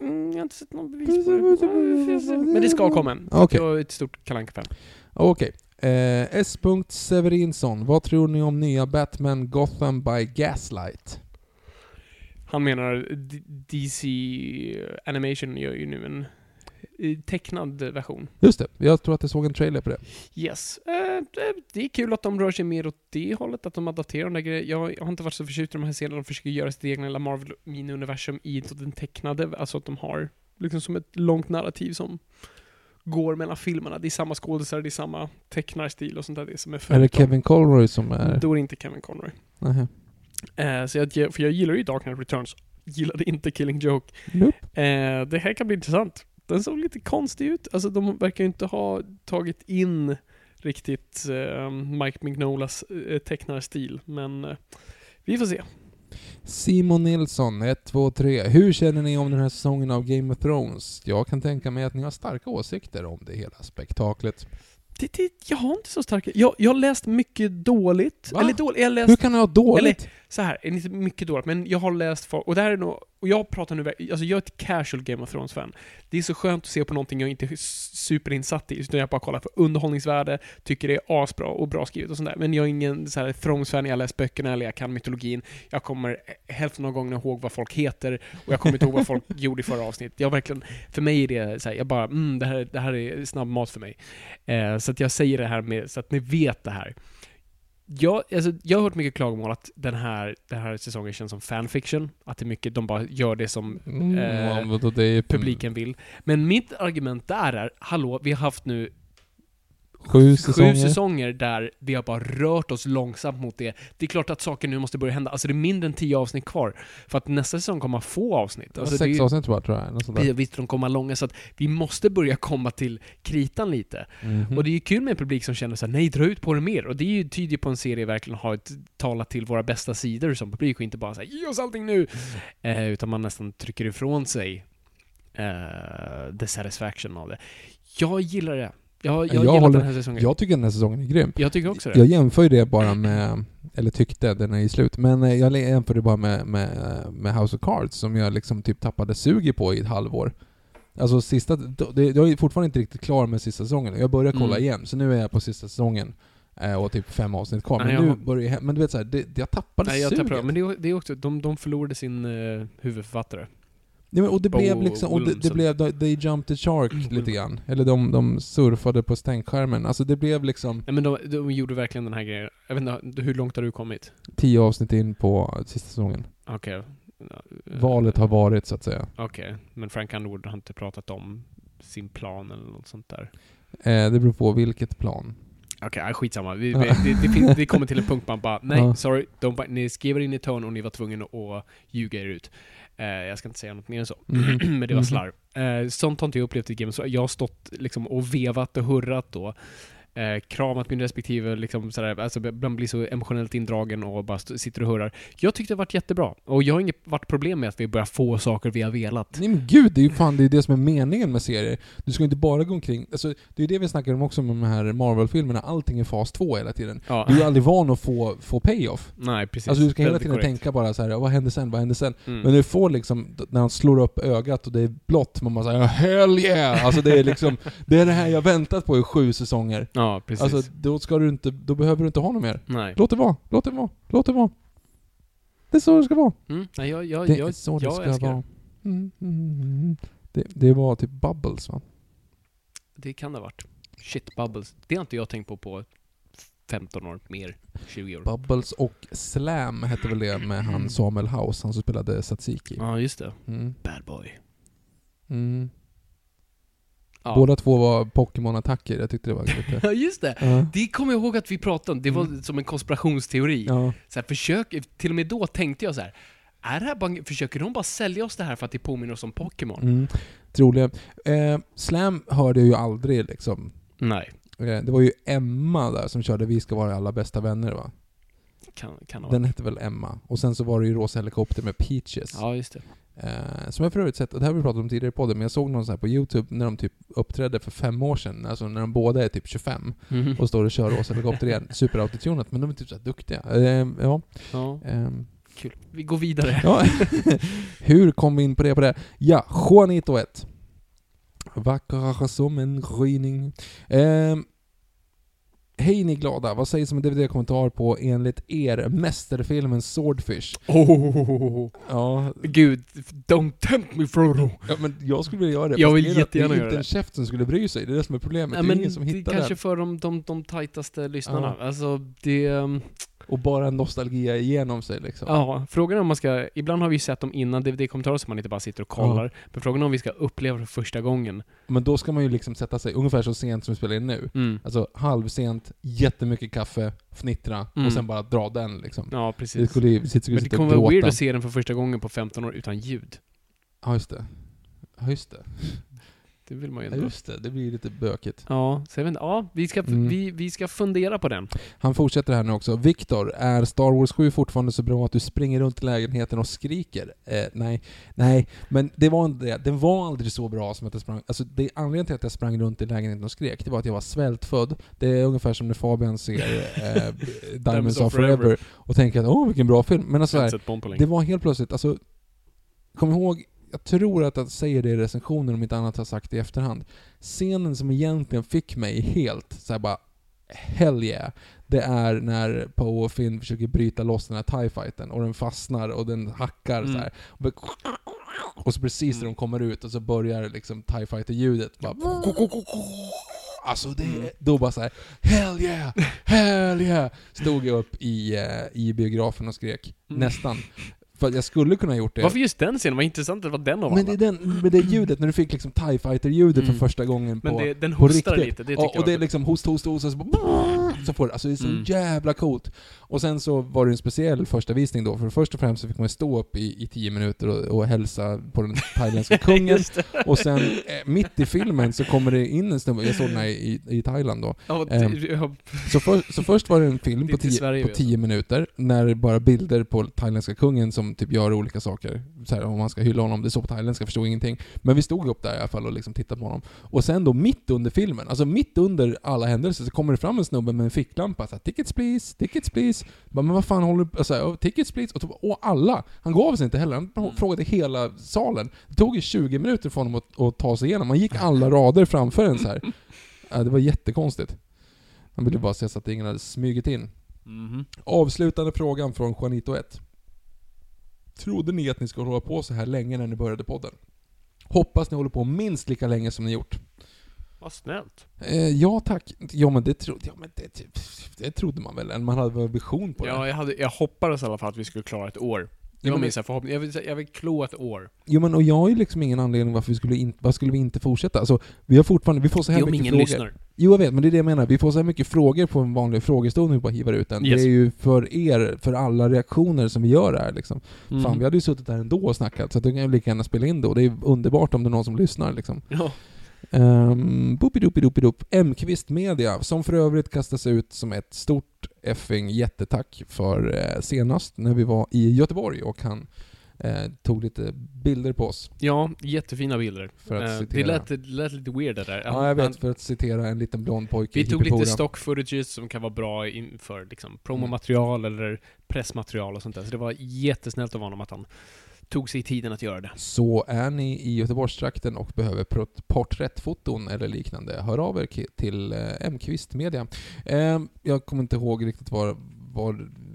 Mm, jag har inte sett någon bevis på det. Men det ska komma. Okej. Jag är ett stort kalanka fan Okej. Eh, S. Severinsson, vad tror ni om nya Batman Gotham by Gaslight? Han menar DC Animation gör ju nu en tecknad version. Just det, jag tror att jag såg en trailer på det. Yes. Eh, det- är kul att de rör sig mer åt det hållet, att de adapterar de där grejerna. Jag, har inte varit så förtjust i de här serierna, de försöker göra sitt egna Marvel mini-universum i den tecknade, alltså att de har liksom som ett långt narrativ som går mellan filmerna. Det är samma skådespelare, det är samma tecknarstil och sånt där, det som är Är det Kevin Conroy som är... Då är det inte Kevin Conroy. Nähä. Eh, så jag, för jag gillar ju Dark Knight Returns, gillade inte Killing Joke. Nope. Eh, det här kan bli intressant. Den såg lite konstig ut. Alltså de verkar ju inte ha tagit in riktigt eh, Mike Mignolas eh, tecknarstil, men eh, vi får se. Simon Nilsson, 1, 2, 3. Hur känner ni om den här säsongen av Game of Thrones? Jag kan tänka mig att ni har starka åsikter om det hela spektaklet. Det, det, jag har inte så starka... Jag, jag har läst mycket dåligt. Va? Eller dåligt, jag läst... Hur kan ni ha dåligt? så här, inte mycket dåligt, men jag har läst för, och det här är nog, och jag pratar nu, alltså jag är ett casual Game of Thrones-fan. Det är så skönt att se på någonting jag inte är superinsatt i, utan jag bara kollar för underhållningsvärde, tycker det är asbra och bra skrivet och sånt där. Men jag är ingen så här Thrones-fan, jag har läst böckerna eller jag kan mytologin. Jag kommer hälften av gångerna ihåg vad folk heter, och jag kommer inte ihåg vad folk [laughs] gjorde i förra avsnittet. Jag verkligen, för mig är det så här, jag bara, mm, det här, det här är snabb mat för mig. Eh, så att jag säger det här med, så att ni vet det här. Jag, alltså, jag har hört mycket klagomål att den här, den här säsongen känns som fanfiction. Att det är mycket, de bara gör det som Mm, eh, det publiken vill. Men mitt argument där är, hallå, vi har haft nu Sju sju säsonger. säsonger där vi har bara rört oss långsamt mot det. Det är klart att saker nu måste börja hända. Alltså det är mindre än tio avsnitt kvar. För att nästa säsong kommer ha få avsnitt. Alltså, sex är- avsnitt jag, tror jag. Där. Visst, de kommer långa, så att vi måste börja komma till kritan lite. Mhm. Och det är ju kul med en publik som känner såhär, nej dra ut på det mer. Och det är ju tyder ju på en serie verkligen har ett, talat till våra bästa sidor som publik och inte bara säga ge oss allting nu! Eh, utan man nästan trycker ifrån sig eh, the satisfaction av det. Jag gillar det. Jag, jag, Jag håller- den här säsongen. Jag tycker den här säsongen är grym. Jag tycker också det. Jag jämför ju det bara med, eller tyckte, den är i slut, men eh, jag jämför det bara med, med, med House of Cards som jag liksom typ tappade suget på i ett halvår. Alltså sista, jag är fortfarande inte riktigt klar med sista säsongen. Jag börjar kolla Mm. igen, så nu är jag på sista säsongen. eh, Och typ fem avsnitt kvar. Nej, Men jag nu har- börjar jag, men du vet såhär, det, jag tappade Nej, jag suget. tappar av. Men det är, också, de, de förlorade sin uh, huvudförfattare. Nej, men, och det blev liksom, och det, det blev, they jumped the shark Mm, lite grann. Eller de, de surfade på stänkskärmen. Alltså det blev liksom Nej men de, de gjorde verkligen den här grejen. Jag vet inte, hur långt har du kommit? tio avsnitt in på sista säsongen. Okej. Valet har varit så att säga. Okej, men Frank Underwood har inte pratat om sin plan eller något sånt där? Eh, det beror på vilket plan. Okej, okay, skitsamma. Vi, vi, det, det, finns, det kommer till en punkt man bara, nej, [laughs] Ja. sorry, de, ni skriver in i ton och ni var tvungna att ljuga er ut. Eh, jag ska inte säga något mer än så. Mhm. [clears throat] Men det var Mhm. slarv. Eh, sånt har inte jag upplevt i Game of Thrones. Jag har stått liksom och vevat och hurrat då. Eh, kramat min respektive, liksom sådär, alltså ibland blir så emotionellt indragen och bara sitter och hurrar. Jag tyckte det varit jättebra. Och jag har inget varit problem med att vi börjar få saker vi har velat. Nej men gud, det är ju fan det, är det som är meningen med serier. Du ska inte bara gå omkring... Alltså, det är ju det vi snackar om också med de här Marvel-filmerna. Allting är fas 2 hela tiden. Ja. Du är aldrig van att få, få payoff. Nej, precis. Alltså du ska hela tiden korrekt. tänka bara så här, vad händer sen, vad händer sen? Mm. Men du får liksom, när han slår upp ögat och det är blått, man bara säger hell yeah! Alltså det är liksom, det är det här jag väntat på i sju säsonger. Ja, precis. Alltså då ska du inte, då behöver du inte ha något mer. Nej. Låt det vara, låt det vara, låt det vara. Det är så det ska vara. Mm. Nej, jag, jag, Det jag, är så det jag ska älskar vara. det. Mm, mm, mm. Det, det var typ Bubbles va? Det kan det ha varit. Shit bubbles. Det har inte jag tänkt på på 15 år, mer. 20 år. Bubbles och Slam hette väl det med han Samuel House, han som spelade Satsiki. Ja, just det. Mm. Bad boy. Mm. Ja. Båda två var Pokémon-attacker, jag tyckte det var lite... [laughs] Ja, just det. Ja. Det kommer jag ihåg att vi pratade om. Det var Mm. som en konspirationsteori. Ja. Så här, försök, till och med då tänkte jag så här. Är det här bara, försöker de bara sälja oss det här för att det påminner oss om Pokémon? Mm. Troligen. Eh, Slam hörde jag ju aldrig liksom. Nej. Eh, det var ju Emma där som körde Vi ska vara alla bästa vänner va? Kan, kan Den hette väl Emma. Och sen så var det ju Rosa Helikopter med Peaches. Ja, just det. Eh, som jag för övrigt sett, och det här har vi pratat om tidigare i podden, men jag såg någon så här på Youtube när de typ uppträdde för fem år sedan, alltså när de båda är typ 25, Mhm. och står och kör Rosa Helikopter igen. [laughs] Superautotunat, men de är typ så duktiga. Eh, ja. Ja, ehm, kul. Vi går vidare. ja. [laughs] Hur kom vi in på det på det? Ja, Juanito 1. Vacker som en gryning. Ehm, Hej ni glada, vad sägs om en DVD-kommentar på enligt er mästerfilmen Swordfish? Oh, Ja, Gud, don't tempt me Frodo. ja men jag skulle vilja göra det. Jag vill grejen är att jättegärna Det är göra inte det. en käft som skulle bry sig, det är det som är problemet. Ja, det är ingen som det hittar kanske den. för de, de, de tajtaste lyssnarna. Ja. Alltså, det... Och bara nostalgia igenom sig liksom. Ja, frågan är om man ska... Ibland har vi sett dem innan DVD-kommentarer så man inte bara sitter och kollar. Men frågan är om vi ska uppleva det för första gången. Men då ska man ju liksom sätta sig ungefär så sent som vi spelar in nu. Mm. Alltså halvsent, jättemycket kaffe, fnittra Mm. och sen bara dra den liksom. Ja, Det precis. skulle, vi sitter, skulle Men det kommer vara weird att se den för första gången på 15 år utan ljud. Ja, just det. Ja, just det. Det vill man ju Ja, ändå. just det, det blir lite bökigt. Ja, så jag vet. Ja, vi ska, Mm. vi, vi ska fundera på den. Han fortsätter här nu också. Viktor, är Star Wars 7 fortfarande så bra att du springer runt i lägenheten och skriker? Eh, nej, nej, men det var inte det. Den var aldrig så bra som att jag sprang... Alltså, det anledningen till att jag sprang runt i lägenheten och skrek, det var att jag var svältfödd. Det är ungefär som när Fabian ser eh, [laughs] Diamonds of Forever och tänker att åh, vilken bra film. Men alltså, här, det var helt plötsligt, alltså... Kom ihåg, jag tror att jag säger det i recensionen om inte annat har sagt det i efterhand. Scenen som egentligen fick mig helt så här bara Hell yeah. Det är när Poe och Finn försöker bryta loss den här TIE-fighten och den fastnar och den hackar Mm. så här. Och bara- Och så precis när de kommer ut och så börjar liksom TIE Fighter-ljudet bara... Alltså det, Mm. då bara så här, Hell yeah! Hell yeah! Stod jag upp i, eh, i biografen och skrek. Mm. Nästan. För att jag skulle kunna ha gjort det. Varför just den scenen? Vad intressant att det var den av Men det är den, med det ljudet, när du fick liksom TIE Fighter-ljudet Mm. för första gången Men på, det, den på hostar riktigt. lite, det tycker ja, jag och det är liksom host, host, host, och så, bara, så får det, alltså det är så Mm. jävla coolt. Och sen så var det en speciell första visning då, för först och främst så fick man stå upp i, i tio minuter och, och hälsa på den thailändska [laughs] kungen. Och sen, eh, mitt i filmen så kommer det in en snubbe, jag såg den här i, i Thailand då. Det- ja, Så, för, så först var det en film på tio, Sverige, på tio minuter, när det bara bilder på thailändska kungen som typ gör olika saker. Så här, om man ska hylla honom, det står på thailändska, förstod ingenting. Men vi stod upp där i alla fall och liksom tittade på honom. Och sen då mitt under filmen, alltså mitt under alla händelser, så kommer det fram en snubbe med en ficklampa. Så här, tickets please, tickets please. Bara, men vad fan håller du alltså, tickets please? Och, och alla, han gav sig inte heller. Han Mm. frågade hela salen. Det tog ju 20 minuter för honom att, att ta sig igenom. Han gick [laughs] alla rader framför en så här. Ja, det var jättekonstigt. Han ville bara se så att ingen hade smugit in. mhm. Avslutande frågan från Juanito 1. Trodde ni att ni skulle hålla på så här länge när ni började podden? Hoppas ni håller på minst lika länge som ni gjort. Vad snällt. Eh, ja tack. Ja men det, tro, ja, men det, det trodde man väl? Man hade väl vision på det? Ja, jag, hade, jag hoppades i alla fall att vi skulle klara ett år. Det Ja, var min förhoppning. Jag vill, jag vill klo ett år. Jo men och jag har ju liksom ingen anledning varför vi skulle inte, varför skulle vi inte fortsätta? Alltså, vi har fortfarande, vi får så här om mycket ingen frågor. lyssnar. Jo jag vet, men det är det jag menar. Vi får så här mycket frågor på en vanlig frågestund när vi bara hivar ut den. Yes. Det är ju för er, för alla reaktioner som vi gör här liksom. Mm. Fan, vi hade ju suttit där ändå och snackat, så att då kan jag lika gärna spela in. Och det är underbart om det är någon som lyssnar liksom. Ja. Um, Boopidoopidoop. M-kvist Media, som för övrigt kastas ut som ett stort effing jättetack för eh, senast när vi var i Göteborg och han eh, tog lite bilder på oss. ja, jättefina bilder. För att Eh, det, citera. lät, det lät lite weird det där. Ja, jag vet, Han- för att citera en liten blond pojke Vi i tog lite stock footages som kan vara bra inför liksom, promomaterial eller pressmaterial och sånt där. Så det var jättesnällt av honom att han tog sig tiden att göra det. Så är ni i Göteborgstrakten och behöver port- porträttfoton eller liknande, hör av er till eh, M-kvist Media. Eh, jag kommer inte ihåg riktigt var, var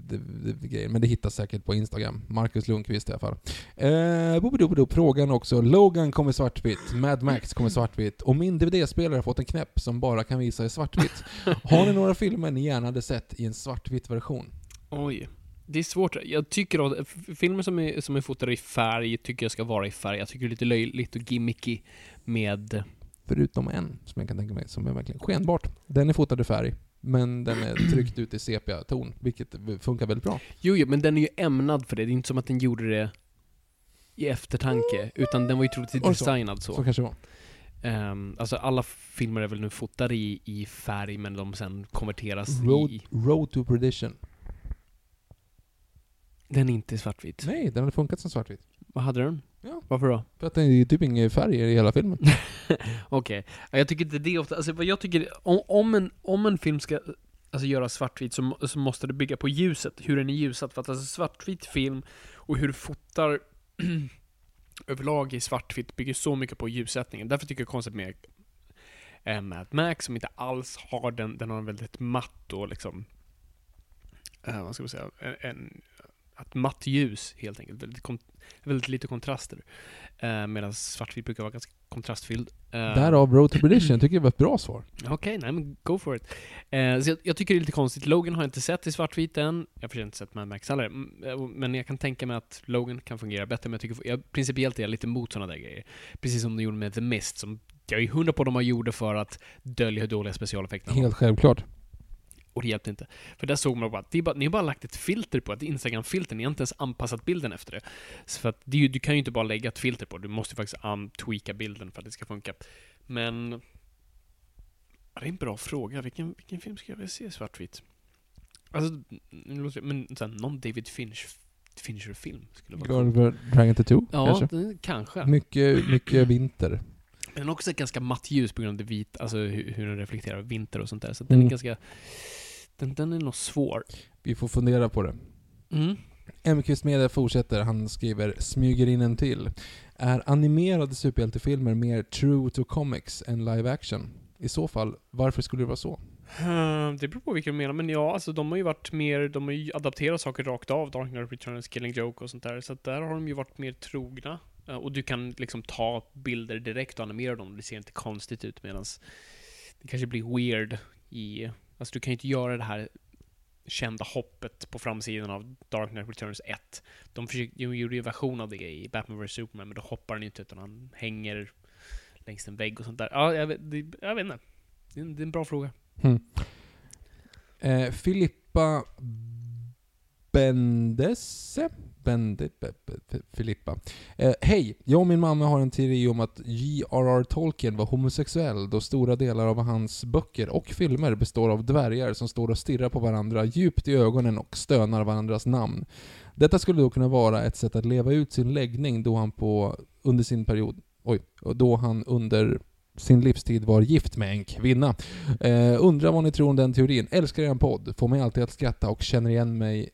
det, det, grejen, men det hittas säkert på Instagram. Marcus Lundqvist i alla fall. Eh, boobidoobidoop, frågan också. Logan kommer svartvitt, Mad Max kommer svartvitt och min DVD-spelare har fått en knäpp som bara kan visa i svartvitt. Har ni några filmer ni gärna hade sett i en svartvit version? Oj. Det är svårt. Jag tycker att filmer som är, som är fotade i färg tycker jag ska vara i färg. Jag tycker det är lite löjligt och gimmicky med... Förutom en som jag kan tänka mig som är verkligen skenbart. Den är fotad i färg, men den är [clears throat] tryckt ut i sepia-ton, vilket funkar väldigt bra. Jo, jo, men den är ju ämnad för det. Det är inte som att den gjorde det i eftertanke, utan den var ju troligtvis designad så. Så kanske det var. Ehm, alltså alla filmer är väl nu fotade i, i färg, men de sen konverteras Road, i... Road to Perdition. Den är inte svartvit. Nej, den hade funkat som svartvit. Vad hade den? Ja. Varför då? För att det är ju typ ingen färg i hela filmen. [laughs] Okej. Ja, Jag tycker inte det ofta, alltså vad jag tycker, om, om, en, om en film ska alltså, göra svartvit så, så måste det bygga på ljuset, hur den är ljusat. För att alltså svartvit film och hur du fotar [clears throat] överlag i svartvitt bygger så mycket på ljussättningen. Därför tycker jag konstigt med eh, Mad Max som inte alls har den, den har en väldigt matt och liksom, eh, vad ska man säga, en, en ett matt ljus helt enkelt. Väldigt, väldigt lite kontraster. Eh, Medan svartvit brukar vara ganska kontrastfylld. Eh, Därav Road to Perdition, tycker jag var ett bra svar. Okej, nej men go for it. Eh, så jag, jag tycker det är lite konstigt. Logan har jag inte sett i svartvit än. Jag har inte sett Mad Max heller. Eh, Men jag kan tänka mig att Logan kan fungera bättre. Men jag tycker, jag, principiellt är jag lite emot sådana där grejer. Precis som de gjorde med The Mist, som jag är hundra på att de har gjorde för att dölja hur dåliga specialeffekterna var. Helt självklart. Och det hjälpte inte. För där såg man bara att bara, ni har bara lagt ett filter på ett Instagram-filter, ni har inte ens anpassat bilden efter det. Så för att det, ju- du kan ju inte bara lägga ett filter på, du måste faktiskt um, tweaka bilden för att det ska funka. Men... Det är en bra fråga. Vilken, vilken film ska jag vilja se svartvitt? Alltså, men så här, någon David Finch, Fincher-film skulle vara över Dragon Tattoo, Ja, kanske? det, kanske. Mycket, mycket [clears throat] vinter. Den är också ganska matt ljus på grund av det vita, alltså hur, hur den reflekterar vinter och sånt där. Så att den Mm. är ganska... Den, den är nog svår. Vi får fundera på det. Mm. MQs Media fortsätter, han skriver “Smyger in en till. Är animerade superhjältefilmer mer true to comics än live action? I så fall, varför skulle det vara så?” Det beror på vilka du menar, men ja, alltså de har ju varit mer, de har ju adapterat saker rakt av, Dark Knight Returns, Killing Joke och sånt där, så att där har de ju varit mer trogna. Eh, Och du kan liksom ta bilder direkt och animera dem, det ser inte konstigt ut medan det kanske blir weird i, alltså du kan ju inte göra det här kända hoppet på framsidan av Dark Knight Returns 1. De, försökte, de gjorde ju en version av det i Batman vs Superman, men då hoppar han inte utan han hänger längs en vägg och sånt där. Ja, jag vet, det, jag vet inte. Det är en, det är en bra fråga. Mm. Eh, Filippa Bendese? Filippa. Eh, Hej! Jag och min mamma har en teori om att J.R.R. Tolkien var homosexuell då stora delar av hans böcker och filmer består av dvärgar som står och stirrar på varandra djupt i ögonen och stönar varandras namn. Detta skulle då kunna vara ett sätt att leva ut sin läggning då han på, under sin period, oj, då han under sin livstid var gift med en kvinna. Eh, undrar vad ni tror om den teorin. Älskar er podd. Får mig alltid att skratta och känner igen mig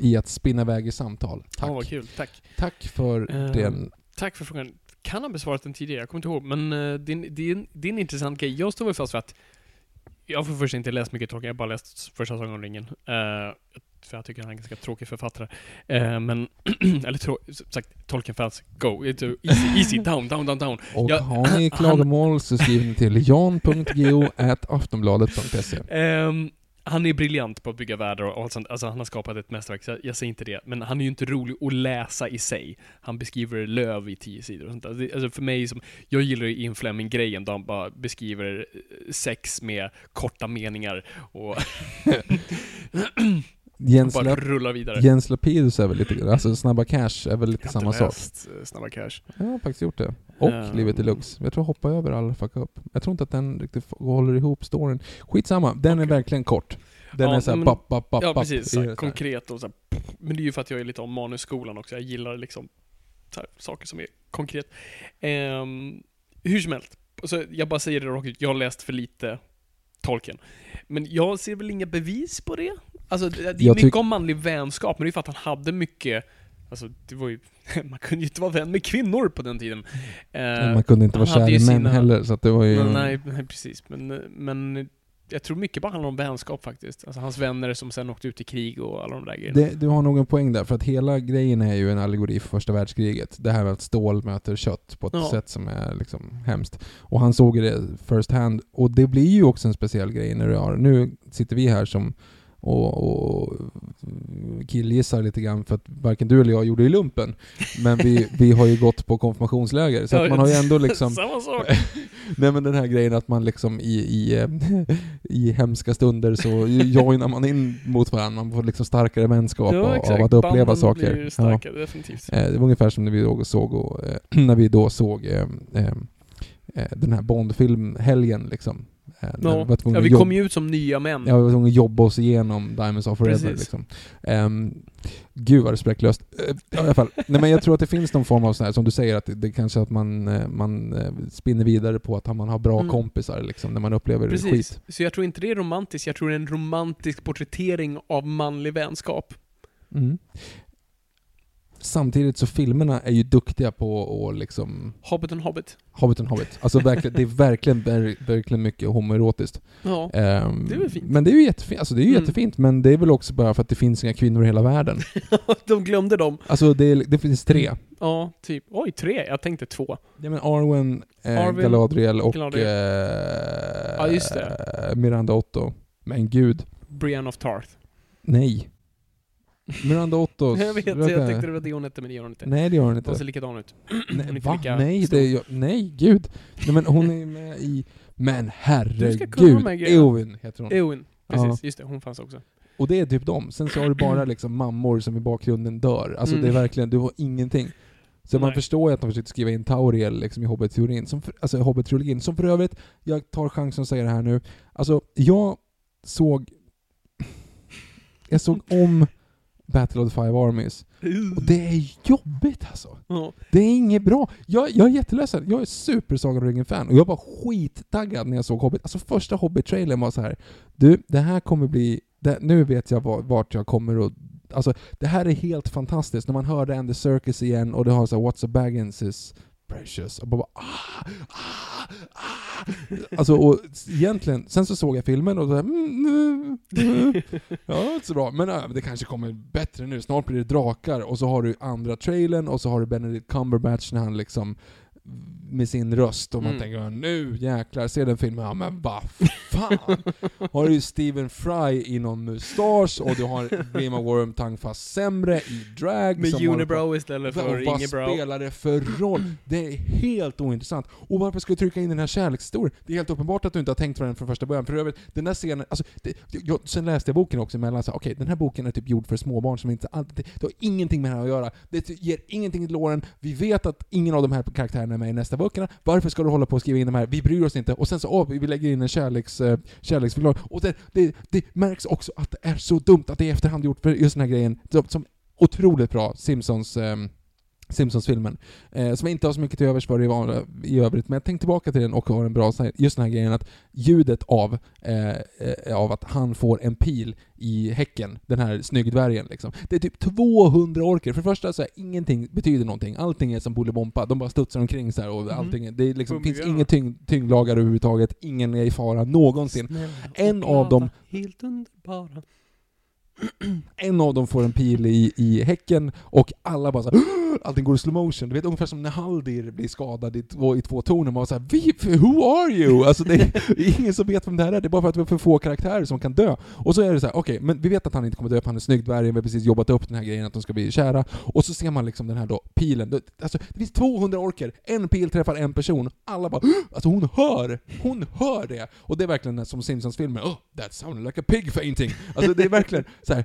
i att spinna iväg i samtal. Tack. Vad kul. Tack. Tack för Eh, den. Tack för frågan. Kan ha besvarat den tidigare, jag kommer inte ihåg. Men uh, det, är det, är en, intressant grej. Jag står väl fast för att jag har för första inte läst mycket Tolkien, jag har bara läst första Sagan om ringen. Eh, för jag tycker han är en ganska tråkig författare. Eh, men, [clears throat] eller trå, sagt, Tolkien-fans, go! It's easy, easy, down, down, down, down. Och jag- har ni [clears throat] klagomål så skriv ni till jan.geo.aftonbladet.se Ehm, han är briljant på att bygga världar och allt sånt. Alltså han har skapat ett mästerverk, så jag, säger inte det. Men han är ju inte rolig att läsa i sig. Han beskriver löv i tio sidor och sånt Alltså för mig som, jag gillar ju Ian Fleming-grejen då han bara beskriver eh, sex med korta meningar och [laughs] [clears throat] Jens, bara La- rullar vidare. Jens Lapidus är väl lite, alltså Snabba Cash är väl lite Jag har samma inte sak. läst, eh, Snabba Cash. Jag har faktiskt gjort det. Och Ehm. Livet Deluxe. Jag tror jag hoppar över alla fuck up. Jag tror inte att den riktigt håller ihop storyn. Skitsamma, den är Okej. verkligen kort. Den Ja, är såhär men- papp, papp, papp, Ja, precis. i det Så, så här. konkret och så här, Men det är ju för att jag är lite om manusskolan också. Jag gillar liksom här, saker som är konkret. Ehm, hur som helst. Så jag bara säger det rakt ut. Jag har läst för lite Tolkien. Men jag ser väl inga bevis på det. Alltså, det är Jag mycket om manlig vänskap, men det är för att han hade mycket Alltså, det var ju... [laughs] Man kunde ju inte vara vän med kvinnor på den tiden. Eh, Man kunde inte han vara kär i män sina- heller, så det var ju... men, nej, nej, precis. Men, men jag tror mycket bara handlar om vänskap faktiskt. Alltså hans vänner som sen åkte ut i krig och alla de där grejerna. Det, du har nog en poäng där, för att hela grejen är ju en allegori för första världskriget. Det här med att stål möter kött på ett Ja. sätt som är liksom hemskt. Och han såg det first hand, och det blir ju också en speciell grej när du har... Nu sitter vi här som och, och killgissar lite grann för att varken du eller jag gjorde i lumpen. Men vi, vi har ju gått på konfirmationsläger, så man har ju ändå liksom... Samma sak. [laughs] Nej men den här grejen att man liksom i, i, eh, i hemska stunder så joinar man in mot varandra, man får liksom starkare vänskap av, av att uppleva Banden saker. blir Ja. starkare, definitivt. Eh, Det var ungefär som när vi då såg, och, eh, [clears throat] när vi då såg den här Bondfilm-helgen liksom. Eh, Ja, tvungna ja vi kom ju ut som nya män. Ja, vi var tvungna att jobba oss igenom Diamonds of Forever Precis. liksom. Um, gud vad respektlöst. Uh, I alla fall. Nej men jag tror att det finns någon form av sån här, som du säger, att det, det kanske att man, eh, man eh, spinner vidare på att man har bra Mm. kompisar liksom, när man upplever Precis. skit. Så jag tror inte det är romantiskt, jag tror det är en romantisk porträttering av manlig vänskap. Mm. Samtidigt så filmerna är ju duktiga på att liksom Hobbit and Hobbit. Hobbit and Hobbit. Alltså verkligen, det är verkligen, ver- verkligen mycket homoerotiskt. Ja. Ehm, Det är väl fint. Men det är ju jättefint, alltså det är ju Mm. jättefint, men det är väl också bara för att det finns inga kvinnor i hela världen. [laughs] De glömde dem. Alltså det, det finns tre. Ja, typ. Oj, tre? Jag tänkte två. Ja men Arwen, eh, Arwen, Galadriel och Galadriel. Eh, Ja, just det. Miranda Otto. Men gud, Brienne of Tarth. nej. Miranda Otto. [laughs] jag vet, jag tänkte det var det hon hette, men det gör hon inte. Nej det gör hon Hon inte. ser likadan ut. [clears throat] Nej, hon va? lika nej, det är, nej, gud. Nej men hon är med i... Men Du ska kunna de här herregud. Eowyn heter hon. Eowyn. precis. Just det, hon fanns också. Och det är typ dem. Sen så har du bara [clears throat] liksom mammor som i bakgrunden dör. Alltså Mm. det är verkligen, du har ingenting. Så man Nej. förstår ju att de försökte skriva in Tauriel liksom i Hobbit-teorin, som för, alltså Hobbit-trilogin. Som för övrigt, jag tar chansen att säga det här nu. Alltså, jag såg... Jag såg om Battle of the Five Armies. Och det är jobbigt alltså. Ja. Det är inget bra. Jag, jag är jätteledsen. Jag är super Sagan ringen-fan och jag var skittaggad när jag såg Hobbit. Alltså första Hobbit-trailern var så här. Du, det här kommer bli... Det, nu vet jag var- vart jag kommer att... Alltså, det här är helt fantastiskt. När man hörde Andy Circus igen och det har så här, What's a Baggins is precious. Och bara ah, ah, ah. Alltså, och egentligen, sen så såg jag filmen och så här, mm, mm, mm. Ja, inte så bra. Men äh, det kanske kommer bättre nu. Snart blir det drakar och så har du andra trailern och så har du Benedict Cumberbatch när han liksom med sin röst och man Mm. tänker nu jäklar, se den filmen, ja men vad fan! [laughs] har du Stephen Fry i någon mustasch och du har Grima Wormtongue fast sämre i drag Med unibrow istället för vad ingebrow. spelar det för roll? Det är helt ointressant. Och varför ska du trycka in den här kärlekshistorien? Det är helt uppenbart att du inte har tänkt på den från första början. För övrigt, den där scenen, alltså, det, jag, sen läste jag boken också emellan, okej, den här boken är typ gjord för småbarn som inte alltid, det, det har ingenting med det här att göra. Det ger ingenting till låren. Vi vet att ingen av de här karaktärerna är med i nästa böckerna. Varför ska du hålla på och skriva in de här? Vi bryr oss inte. Och sen så, oh, vi lägger in en kärleks, uh, kärleksförklaring. Och det, det, det märks också att det är så dumt att det är efterhand gjort för just den här grejen, som, otroligt bra, Simpsons um, Simpsons-filmen. Eh, som inte har så mycket till övers för i, övrigt, men jag tänkte tillbaka till den och har en bra här- just den här grejen att ljudet av, eh, eh, av att han får en pil i häcken, den här snyggdvärgen liksom. Det är typ 200 orker. För det första så är ingenting betyder någonting. Allting är som Bolibompa. De bara studsar omkring så här och allting, är- det är liksom, finns inget tyng, tyngdlager överhuvudtaget. Ingen är i fara någonsin. En av dem Helt underbara. [clears throat] en av dem får en pil i, i häcken och alla bara såhär... allting går i slow motion. Du vet ungefär som när Haldir blir skadad i två, i två toner. Man var såhär Vi, who are you? Alltså det är [laughs] ingen som vet vem det här är, det är bara för att vi har för få karaktärer som kan dö. Och så är det så här: okej, men vi vet att han inte kommer dö för han är snygg dvärg, vi har precis jobbat upp den här grejen att de ska bli kära. Och så ser man liksom den här då, pilen. Det- Alltså det finns 200 orker, en pil träffar en person, alla bara Alltså hon hör! Hon hör det! Och det är verkligen som Simpsons-filmer. oh, that sounded like a pig fainting. Alltså det är verkligen så här.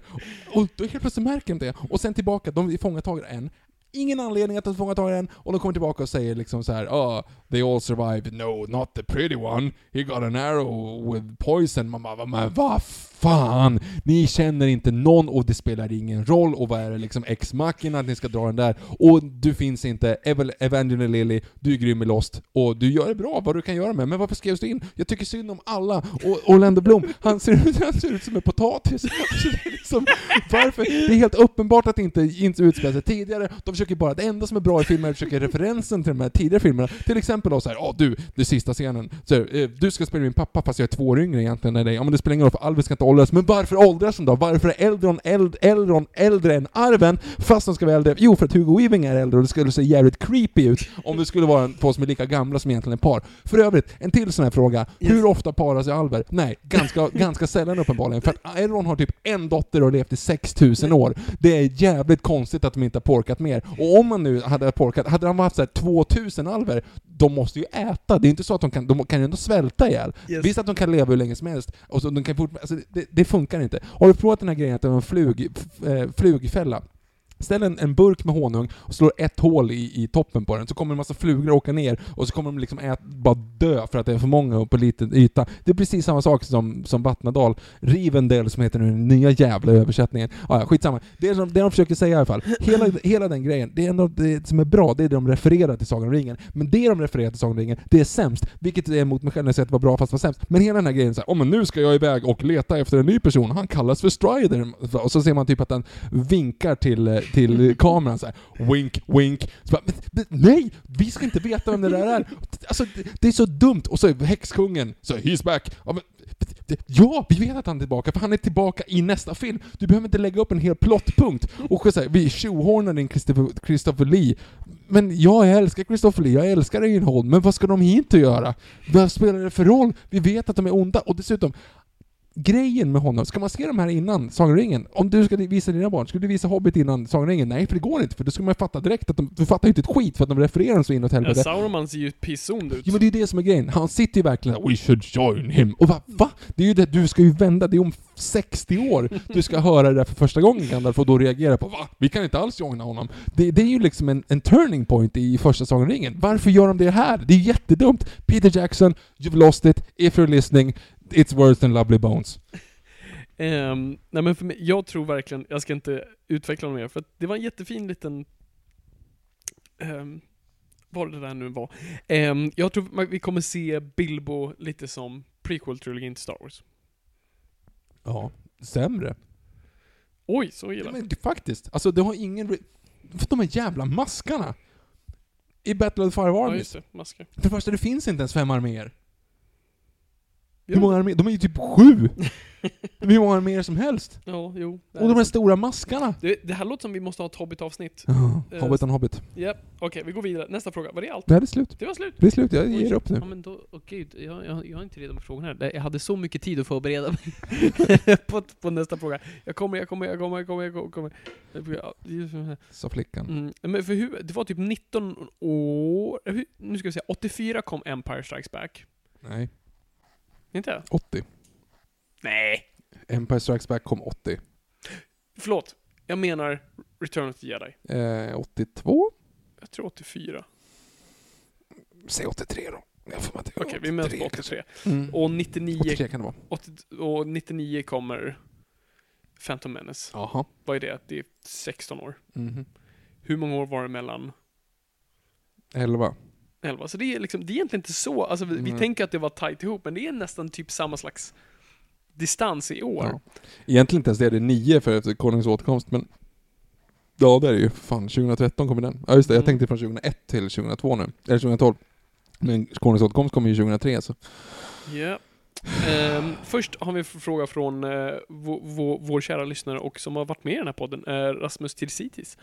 Och då helt plötsligt märker de det. Och sen tillbaka, de fångatar en. Ingen anledning att de fångatar en, och de kommer tillbaka och säger liksom så här, oh, they all survived. No, not the pretty one. He got an arrow with poison. Man bara, men vad fan! Ni känner inte någon och det spelar ingen roll. Och vad är det liksom ex-machina att ni ska dra den där? Och du finns inte. Evangeline Lilly, du är grym i Lost. Och du gör det bra, vad du kan göra med. Men varför skrevs du in? Jag tycker synd om alla. Och Orlando Bloom, han ser ut, han ser ut som en potatis. [laughs] Det liksom, varför? Det är helt uppenbart att det inte, inte utspelar sig tidigare. De försöker bara, det enda som är bra i filmen är att försöka referensen till de här tidigare filmerna. Till exempel då såhär, ja du, den sista scenen. Så, eh, du ska spela min pappa fast jag är två år yngre egentligen än dig. Ja men det spelar ingen roll för Alvis ska inte åldras. Men varför åldras de då? Varför är Eldron, eld, Eldron äldre än Arven? Fast de ska vara äldre. Jo, för att Hugo Weaving är äldre och det skulle se jävligt creepy ut om det skulle vara en, två som är lika gamla som egentligen är par. För övrigt, en till sån här fråga. Hur ofta parar sig alver? Nej, ganska, [laughs] ganska sällan uppenbarligen. För att Elrond har typ en dotter och har levt i 6000 år. Det är jävligt konstigt att de inte har porkat mer. Och om man nu hade porkat, hade de haft så här 2000 alver, de måste ju äta. Det är inte så att de kan, de kan ju ändå svälta ihjäl. Yes. Visst att de kan leva hur länge som helst, och så de kan fort, alltså det, det funkar inte. Har du provat den här grejen att det är en flug, eh, flugfälla? Ställ en, en burk med honung och slår ett hål i, i toppen på den, så kommer en massa flugor åka ner och så kommer de liksom ät, bara dö för att det är för många på liten yta. Det är precis samma sak som, som Vattnadal. Rivendell som heter nu den nya jävla översättningen. Ah, ja, skitsamma. Det är som, det de försöker säga i alla fall. Hela, hela den grejen, det är ändå det som är bra, det är det de refererar till Sagan om ringen. Men det de refererar till Sagan om ringen, det är sämst. Vilket är emot mig själv när jag säger att det var bra fast det var sämst. Men hela den här grejen såhär, oh, men nu ska jag iväg och leta efter en ny person, han kallas för Strider. Och så ser man typ att den vinkar till, eh, till kameran så här. wink, wink. Så bara, men, men, nej! Vi ska inte veta vem det där är. Alltså, det, det är så dumt. Och så häxkungen, så he's back. Ja, men, Ja, vi vet att han är tillbaka, för han är tillbaka i nästa film. Du behöver inte lägga upp en hel plottpunkt och så här, vi tjohornar in Christopher, Christopher Lee. Men jag älskar Christopher Lee, jag älskar Reinhold, men vad ska de hit och göra? Vad spelar det för roll? Vi vet att de är onda, och dessutom, grejen med honom, ska man se de här innan Sagan om du ska visa dina barn, skulle du visa Hobbit innan Sagan? Nej, för det går inte, för då skulle man fatta direkt att de, du fattar ju inte ett skit för att de refererar så inåt Ja, helvete. Sauron ser ju pissond ut. Jo men det är ju det som är grejen. Han sitter ju verkligen We should join him. Och va? va? Det är ju det, du ska ju vända, det är om 60 år du ska höra det där för första gången Gandalf och då reagera på Va? Vi kan inte alls joina honom. Det, det är ju liksom en, en turning point i första Sagan. Varför gör de det här? Det är jättedumt. Peter Jackson, you've lost it. If you're listening, it's worse than Lovely Bones. Ehm, nej men för mig, jag tror verkligen, jag ska inte utveckla mer, för det var en jättefin liten... Um, vad det där nu var. Ehm, jag tror vi kommer se Bilbo lite som prequel-trilogin till Star Wars. Ja, sämre. Oj, så illa. Ja, men faktiskt. Alltså det har ingen... För de här jävla maskarna! I Battle of the Five Ja, Armies. just det. Masker. För det första, det finns inte ens fem arméer. Hur många arméer? De är ju typ sju! De [laughs] är hur många arméer som helst. Ja, jo. Och de här stora maskarna. det, det här låter som vi måste ha ett Hobbit-avsnitt. Ja, Eh, Hobbit on Hobbit. Japp, okej, vi går vidare. Nästa fråga. Var det allt? Det här är slut. Det var slut. Det är slut, jag Oj. ger upp nu. Ja men då, åh gud, jag, jag, jag är inte redo med frågorna här. Jag hade så mycket tid att förbereda mig [laughs] på, på nästa fråga. Jag kommer, jag kommer, jag kommer, jag kommer, jag kommer. Ja, det- Sa flickan. Mm, men för hur, det var typ 19 år, hur, nu ska vi se, 84 kom Empire Strikes Back. Nej, Inte? 80. Nej! Empire Strikes Back kom 80. Förlåt. Jag menar Return of the Jedi. Eh, 82? Jag tror 84. Säg 83 då. Jag får att Okej, vi möts på 83 83. Mm. Och 99, 83 kan det vara. 80, och 99 kommer Phantom Menace. Jaha. Vad är det? Det är 16 år. Mhm. Hur många år var det mellan 11. 11? Så det är liksom, det är egentligen inte så, alltså vi, vi Nej. tänker att det var tight ihop, men det är nästan typ samma slags distans i år. Ja. Egentligen inte ens det, det är 9 för efter Konungens återkomst, men... Ja, det är det ju. Fan, 2013 kommer den. Ja just det, jag Mm. tänkte från 2001 till 2002 nu. Eller 2012. Men Konungens återkomst kommer ju 2003 så. Ja. Ehm, först har vi en fråga från uh, vår, vår kära lyssnare och som har varit med i den här podden, eh, Rasmus Tirsitis.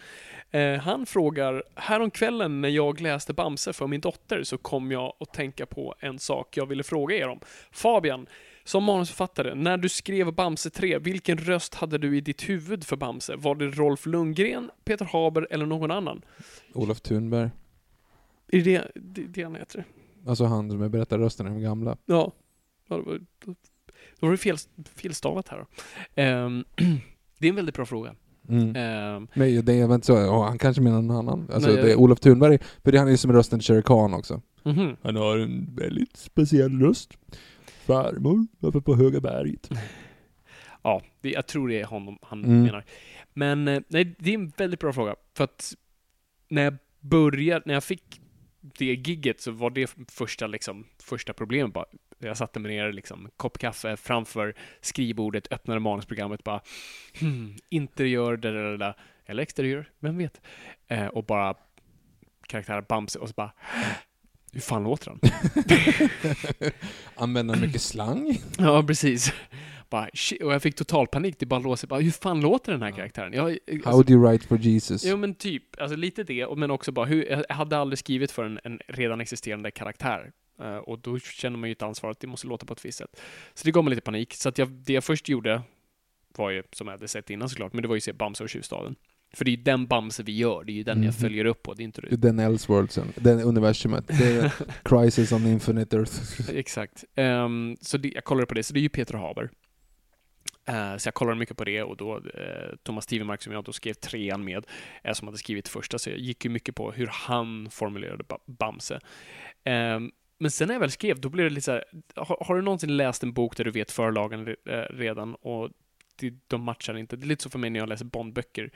Eh, han frågar, häromkvällen när jag läste Bamse för min dotter så kom jag att tänka på en sak jag ville fråga er om. Fabian, som manusförfattare, när du skrev Bamse 3, vilken röst hade du i ditt huvud för Bamse? Var det Rolf Lundgren, Peter Haber eller någon annan? Olof Thunberg. Är det det, det han heter? Alltså han som är berättarrösten de gamla. Ja. Då, var det fel, felstavat här. Ehm, [clears throat] det är en väldigt bra fråga. Mm. Ehm, Nej, det är väl inte så. Ja, han kanske menar någon annan. Alltså Nej, det är Olof Thunberg, för det han är ju som rösten till Shere Khan också. mhm. Han har en väldigt speciell röst. Farmor, uppe på Höga berget. [laughs] Ja, det, jag tror det är honom han Mm. menar. Men eh, nej, det är en väldigt bra fråga. För att när jag började, när jag fick det gigget så var det första, liksom, första problemet bara. Jag satte mig ner, liksom, kopp kaffe framför skrivbordet, öppnade manusprogrammet, bara hmm, interiör, där, där, där, eller exteriör, vem vet? Eh, och bara karaktär Bamse och så bara hur fan låter han? [laughs] Använder mycket slang? Ja, precis. Bara, och jag fick total panik. Det bara låser. Bara, hur fan låter den här karaktären? Jag, alltså, How do you write for Jesus? Jo men typ, alltså lite det, men också bara hur, jag hade aldrig skrivit för en, en redan existerande karaktär. Eh, och då känner man ju ett ansvar att det måste låta på ett visst sätt. Så det gav mig lite panik. Så att jag, det jag först gjorde var ju, som jag hade sett innan såklart, men det var ju att se Bamse och Tjuvstaden. För det är ju den Bamse vi gör, det är ju den jag Mhm. följer upp på, det är inte Det Den Elseworldsen, den universumet. Det är [laughs] Crisis on Infinite Earth. Exakt. Ehm, så det, jag kollade på det, så det är ju Peter Haber. Eh, så jag kollade mycket på det och då uh, Thomas Tivemark som jag då skrev trean med, eh, som hade skrivit första, så jag gick ju mycket på hur han formulerade ba- Bamse. Ehm, men sen när jag väl skrev, då blev det lite så här, har, har du någonsin läst en bok där du vet förlagen eh, redan och de matchar inte. Det är lite så för mig när jag läser Bondböcker.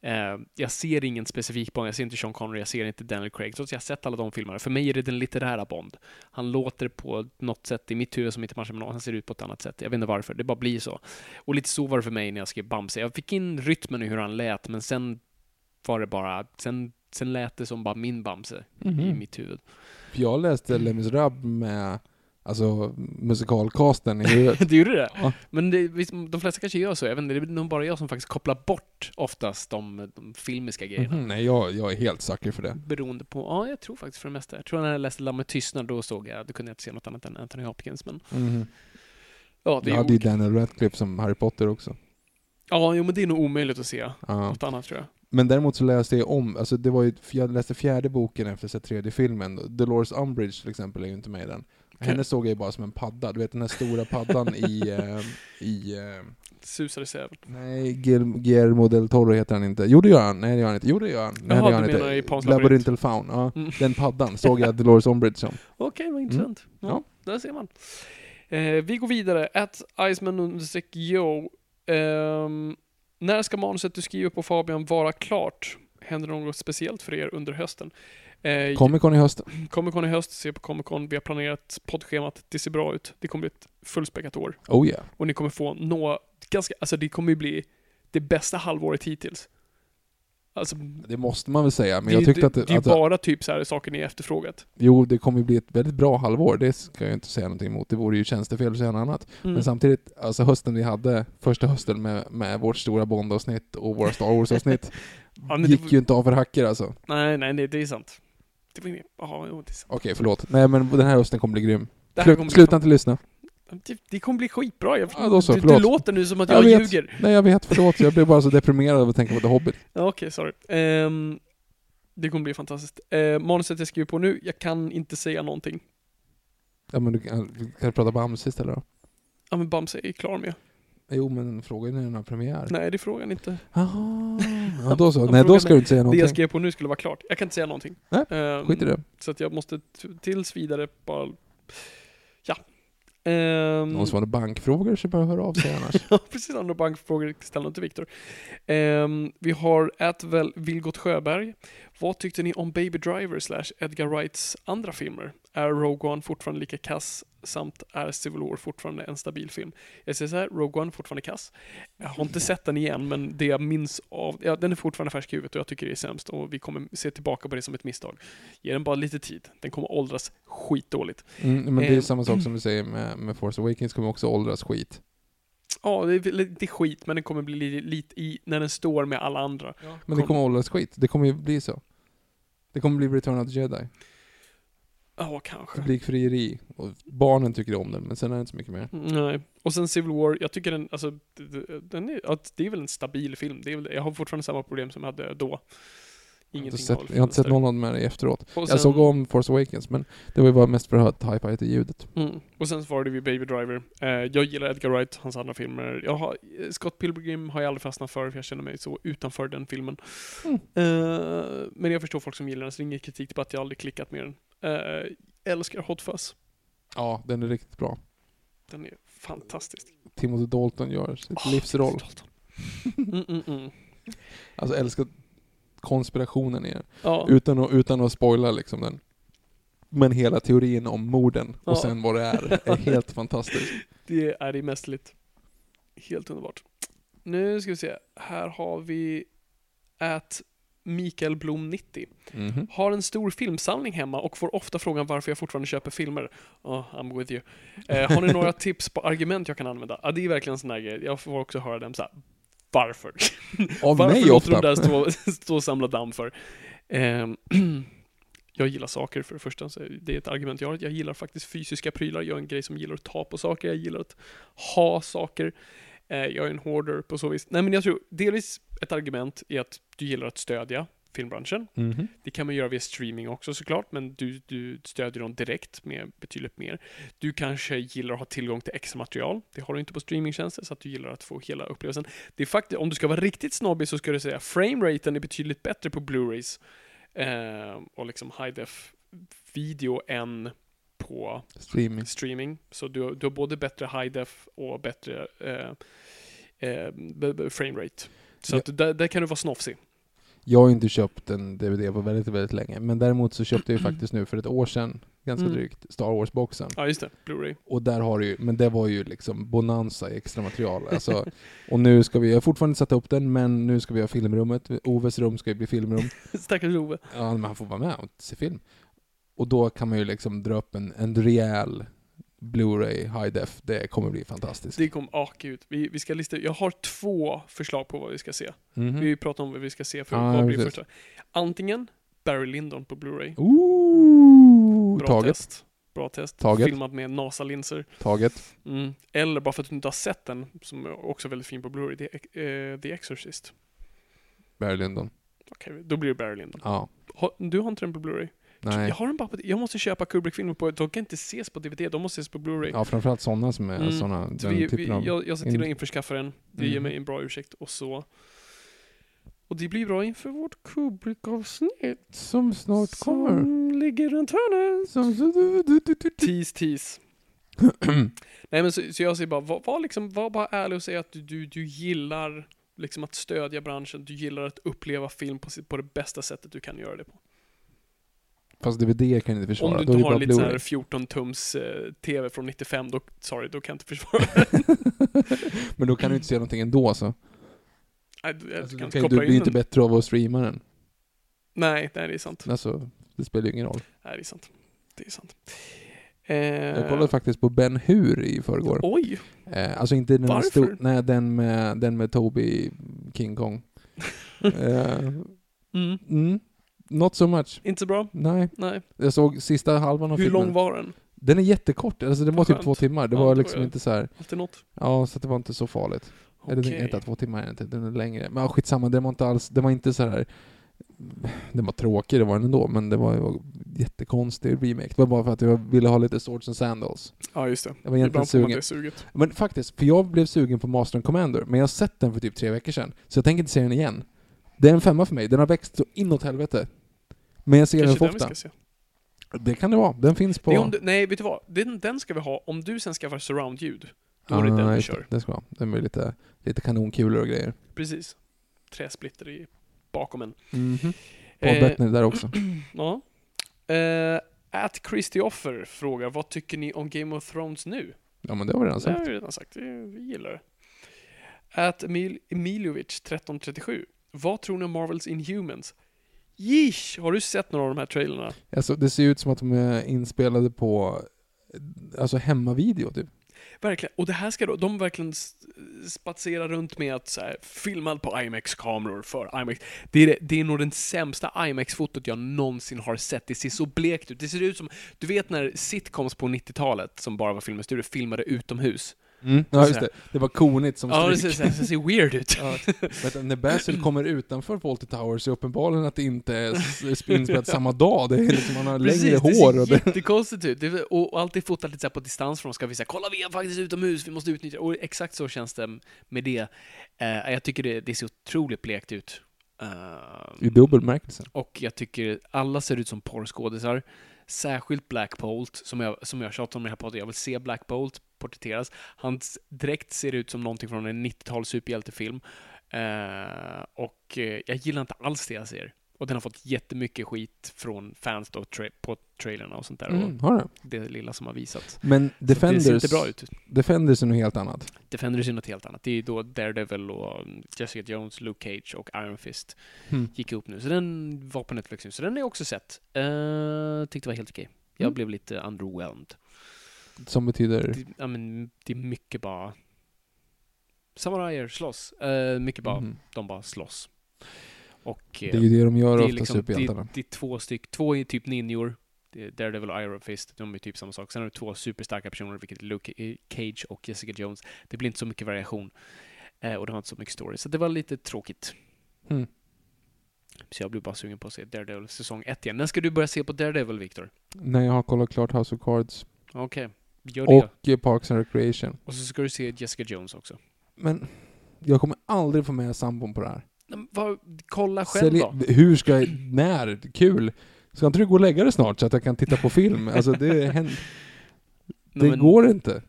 Eh, jag ser ingen specifik Bond, jag ser inte Sean Connery, jag ser inte Daniel Craig, trots att jag sett alla de filmerna. För mig är det den litterära Bond. Han låter på något sätt i mitt huvud som inte matchar med någon, han ser ut på ett annat sätt. Jag vet inte varför, det bara blir så. Och lite så var det för mig när jag skrev Bamse. Jag fick in rytmen i hur han lät, men sen var det bara, sen, sen lät det som bara min Bamse i Mhm. mitt huvud. Jag läste Les Misérables med alltså, musikalcasten i huvudet. [laughs] du gjorde det? Ja. Men det, de flesta kanske gör så, inte, det är nog bara jag som faktiskt kopplar bort oftast de, de filmiska grejerna. Mhm, Nej, jag, jag är helt sucker för det. Beroende på, ja jag tror faktiskt för det mesta. Jag tror när jag läste Lammet tystnad, då såg jag, då kunde jag inte se något annat än Anthony Hopkins, men Mhm. Ja, det är hade ju olika. Daniel Radcliffe som Harry Potter också. Ja, jo, men det är nog omöjligt att se Ja. något annat tror jag. Men däremot så läste jag om, alltså det var ju, jag läste fjärde boken efter så tredje filmen. Dolores Umbridge till exempel är ju inte med i den. Henne såg jag ju bara som en padda, du vet den här stora paddan i, [laughs] eh, i eh, Susar i säven. nej, Guil- Guillermo del Toro heter han inte. Jo det gör han, nej det gör han inte. Jo det gör han. Nej, Jaha, det gör han du inte. menar i Pans Labyrinthal Faun, ja. Mm. Den paddan såg jag Dolores Umbridge som. [laughs] Okej, vad intressant. Ja, Mm. Ja. där ser man. Eh, vi går vidare. At Iceman understreck Yo. Ehm, när ska manuset du skriver på Fabian vara klart? Händer något speciellt för er under hösten? Eh, Comic Con i höst. Comic Con i höst, se på Comic Con. Vi har planerat poddschemat. Det ser bra ut. Det kommer bli ett fullspäckat år. Oh yeah. Och ni kommer få nå ganska, alltså det kommer ju bli det bästa halvåret hittills. Alltså, Det måste man väl säga, men det, jag tyckte det, att, det är ju att bara typ så här saker ni efterfrågat. Jo, det kommer ju bli ett väldigt bra halvår, det ska jag inte säga någonting emot. Det vore ju tjänstefel att säga något annat. Mm. Men samtidigt, alltså hösten vi hade, första hösten med, med vårt stora Bond-avsnitt och våra Star Wars-avsnitt, [laughs] Ja, det gick var- ju inte av för hacker alltså. Nej, nej, det, det är sant. Det var inget, ja, jo, det är sant. Okej, förlåt. Nej men den här hösten kommer bli grym. Det Slut, sluta inte lyssna. Det, det kommer bli skitbra. Jag, Ja, då så, förlåt. låter nu som att Jag jag, vet. ljuger. Nej jag vet, förlåt. Jag blev bara så deprimerad av att tänka på The Hobbit. [laughs] Ja, Okej, sorry. Ehm, det kommer bli fantastiskt. Uh, manuset jag skriver på nu, jag kan inte säga någonting. Ja men du kan, kan du prata Bamse istället då? Ja men Bamse är klar med. Jo men frågan är när den har premiär. Nej, det är frågan inte. Jaha. Ja då så. [laughs] Nej då ska du inte säga Det jag någonting. skrev på nu skulle vara klart. Jag kan inte säga någonting. Nej, Ehm, Skit i det. Så att jag måste tills vidare bara... Ja. Ehm, Någon som har bankfrågor så bara höra av sig annars. [laughs] Ja, precis. Andra bankfrågor ställ dem till Viktor. Ehm, vi har Ätväl Vilgot Sjöberg. Vad tyckte ni om Baby Driver slash Edgar Wrights andra filmer? Är Rogue One fortfarande lika kass samt är Civil War fortfarande en stabil film? Jag säger så här, Rogue One fortfarande kass. Jag har inte sett den igen, men det jag minns av, ja, den är fortfarande färsk i huvudet och jag tycker det är sämst och vi kommer se tillbaka på det som ett misstag. Ge den bara lite tid. Den kommer åldras skitdåligt. Mm, men det är Ehm. samma sak som du säger med, med Force Awakens kommer också åldras skit. Ja, det är lite skit, men den kommer bli lite, lite i, när den står med alla andra. Men det kommer åldras skit. Det kommer ju bli så. Det kommer bli Return of the Jedi. Ja, kanske. Publikfrieri. Och barnen tycker om den, men sen är det inte så mycket mer. Nej. Och sen Civil War, jag tycker den, alltså, den är, det är väl en stabil film. Det är väl, jag har fortfarande samma problem som jag hade då. Jag har inte Ingenting sett, jag har inte sett någon med det efteråt. Och Jag sen- såg om Force Awakens, men det var ju bara mest för att hypa lite ljudet. Mm. Och sen svarade vi Baby Driver. Eh, jag gillar Edgar Wright, hans andra filmer. Jag har, Scott Pilgrim har jag aldrig fastnat för, för jag känner mig så utanför den filmen. Mm. Eh, men jag förstår folk som gillar den, så det är ingen kritik på att jag aldrig klickat med den. Eh, älskar Hot Fuzz. Ja, den är riktigt bra. Den är fantastisk. Timothy Dalton gör sitt Åh, livsroll. Mm, mm, mm. Alltså älskar konspirationen i den. Ja. Utan att, utan att spoila liksom den. Men hela teorin om morden och Ja. sen vad det är, [laughs] är helt fantastiskt. Det är det mästerligt. Helt underbart. Nu ska vi se. Här har vi at Mikael Blom 90. Mhm. Har en stor filmsamling hemma och får ofta frågan varför jag fortfarande köper filmer. Oh, I'm with you. Eh, har ni några [laughs] tips på argument jag kan använda? Ja, det är verkligen en sån här grej. Jag får också höra dem så här. Varför? Av Varför mig låter ofta. de där stå, [laughs] stå och samla damm för? Ehm, [clears throat] jag gillar saker för det första, så det är ett argument jag har. Jag gillar faktiskt fysiska prylar. Jag är en grej som gillar att ta på saker. Jag gillar att ha saker. Eh, jag är en hoarder på så vis. Nej men jag tror delvis ett argument är att du gillar att stödja filmbranschen. Mhm. Det kan man göra via streaming också såklart, men du, du stödjer dem direkt med betydligt mer. Du kanske gillar att ha tillgång till extra material. Det har du inte på streamingtjänster, så att du gillar att få hela upplevelsen. Det är faktiskt, om du ska vara riktigt snobbig så ska du säga frameraten är betydligt bättre på Blu-rays eh, och liksom high def video än på Streaming. streaming. Så du, du har både bättre high def och bättre eh, eh, framerate. Så Ja. att där, där kan du vara snofsig. Jag har inte köpt en DVD på väldigt, väldigt länge. Men däremot så köpte jag ju faktiskt nu för ett år sedan, ganska Mm. drygt, Star Wars-boxen. Ja, just det. Blu-ray. Och där har du ju, men det var ju liksom bonanza i extra material. Alltså, [laughs] och nu ska vi, jag har fortfarande satt upp den, men nu ska vi ha filmrummet. Oves rum ska ju bli filmrum. [laughs] Stackars Ove. Ja, men han får vara med och se film. Och då kan man ju liksom dra upp en, en rejäl Blu-ray high def. Det kommer bli fantastiskt. Det kom, ah gud. Vi, vi ska lista, jag har två förslag på vad vi ska se. Mhm. Vi pratar om vad vi ska se för Ja, vad blir precis. första. Antingen Barry Lyndon på Blu-ray. Bra taget. test. Bra test. Taget. Filmat med NASA-linser. Taget. Mm. Eller bara för att du inte har sett den, som är också väldigt fin på Blu-ray, är, eh, The Exorcist. Barry Lyndon. Okej, då blir det Barry Lyndon. Ja. Du har inte den på Blu-ray? Nej. Jag har den bara på, jag måste köpa Kubrick-filmer på, de kan inte ses på DVD, de måste ses på Blu-ray. Ja, framförallt sådana som är Mm. såna, Så den vi, typen vi, av... jag, jag ser till att in- införskaffa den. Det ger Mm. mig en bra ursäkt. Och så... Och det blir bra inför vårt Kubrick-avsnitt. Som snart kommer. Som ligger runt hörnet. Som... du- du- du- Tease, tease. [clears throat] Nej men så, så jag säger bara, var, var, liksom, var bara ärlig och säg att du, du, gillar liksom att stödja branschen, du gillar att uppleva film på, på det bästa sättet du kan göra det på. Fast DVD kan inte försvara. Om du Då inte det har en lite sån här Blu-ray. 14 tums eh, TV från 95, då, sorry, då kan jag inte försvara. [laughs] Men då kan du inte se någonting ändå så. Nej, du, Alltså, kan du, inte kan, du blir in inte den. bättre av att streama den. Nej, nej, det är sant. Alltså, det spelar ju ingen roll. Nej, det är sant. Det är sant. Eh, Jag kollade faktiskt på Ben Hur i förrgår. Oj! Eh, alltså inte den Varför? stor, nej den med, den med Toby King Kong. [laughs] eh, Mm. mm, not so much. Inte så bra? Nej, Nej. jag såg sista halvan av Hur filmen. lång var den? Den är jättekort, alltså den var typ två timmar. Det Ja, var liksom inte så här. Alltid något? ja så det var inte så farligt. Eller Okej. den, inte två timmar inte, den är längre. Men skitsamma, den var inte alls, den var inte så här. Den var tråkig, det var den ändå, men det var ju jättekonstig remake. Det var bara för att jag ville ha lite Swords and Sandals. Ja, just det. Jag var egentligen Ibland sugen. det suget. Men faktiskt, för jag blev sugen på Master and Commander, men jag har sett den för typ tre veckor sedan. Så jag tänker inte se den igen. Det är en femma för mig, den har växt så inåt helvete. Men jag ser den för den vi ofta. ska se. Det kan det vara, den finns på... Det du, nej, vet du vad? Den, den ska vi ha om du sen skaffar surround-ljud. Då är det den vi det. kör. Det ska vara. Den med lite, lite kanonkulor och grejer. Precis. Träsplitter i bakom en. Mhm. Eh, där också. [clears throat] Ja. Eh, at Christopher frågar, vad tycker ni om Game of Thrones nu? Ja men det har vi redan Det har sagt. jag redan sagt, Det- vi gillar det. At Emil, Emiljovic 1337, vad tror ni om Marvels Inhumans? Yeesh! Har du sett några av de här trailerna? Alltså, det ser ut som att de är inspelade på alltså hemmavideo typ. Verkligen. Och det här ska då, de verkligen s- spatsera runt med att så här, filmad på IMAX-kameror för IMAX. Det är, det, det är nog den sämsta IMAX-fotot jag någonsin har sett. Det ser så blekt ut. Det ser ut som, du vet när sitcoms på 90-talet, som bara var filmstudior, filmade utomhus. Ja Så just det, det var konigt som Ja, det stryk. ser, det ser weird ut. Ja, [laughs] när Basil kommer utanför Fawlty Tower så är uppenbarligen att det inte är inspelat samma dag. Det är liksom, han har längre Precis, hår det ser jättekonstigt ut. Det, och, och alltid fotat lite på distans från ska visa, kolla vi är faktiskt utomhus, vi måste utnyttja Och exakt så känns det med det. Eh, jag tycker det, det ser otroligt blekt ut. Eh, I dubbel bemärkelse. och jag tycker alla ser ut som porrskådisar. Särskilt Black Bolt, som jag, som jag tjatar om i den här podden. Jag vill se Black Bolt porträtteras. Hans dräkt ser ut som någonting från en 90-tals superhjältefilm. Uh, och eh, jag gillar inte alls det jag ser. Och den har fått jättemycket skit från fans då, på trailerna och sånt där. Mm, Och har det. det lilla som har visats. Men Så det ser Defenders, inte bra ut. Defenders är något helt annat. Defenders är något helt annat. Det är då Daredevil och um, Jessica Jones, Luke Cage och Iron Fist Mm. gick upp nu. Så den var på Netflix nu. Så den har jag också sett. Uh, tyckte det var helt okej. Jag Mm. blev lite underwhelmed. Som betyder... Det, ja, men, det är mycket bara... Samurajer slåss. Eh, mycket bara, Mhm. de bara slåss. Och... Det är ju det de gör det ofta, liksom, det, superhjältarna. det är två styck, två är typ ninjor. Daredevil och Iron Fist, de är typ samma sak. Sen har du två superstarka personer, vilket är Luke Cage och Jessica Jones. Det blir inte så mycket variation. Eh, och det var inte så mycket story. Så det var lite tråkigt. Mm. Så jag blev bara sugen på att se Daredevil säsong 1 igen. När ska du börja se på Daredevil, Victor? När jag har kollat klart House of Cards. Okej, gör det. Och eh, Parks and Recreation. Och så ska du se Jessica Jones också. Men jag kommer aldrig få med sambon på det här. Men vad, kolla själv Sälj, då. hur ska jag... När? Kul! Ska inte du gå och lägga dig snart så att jag kan titta på film? Alltså det, händer, [laughs] det men- går inte.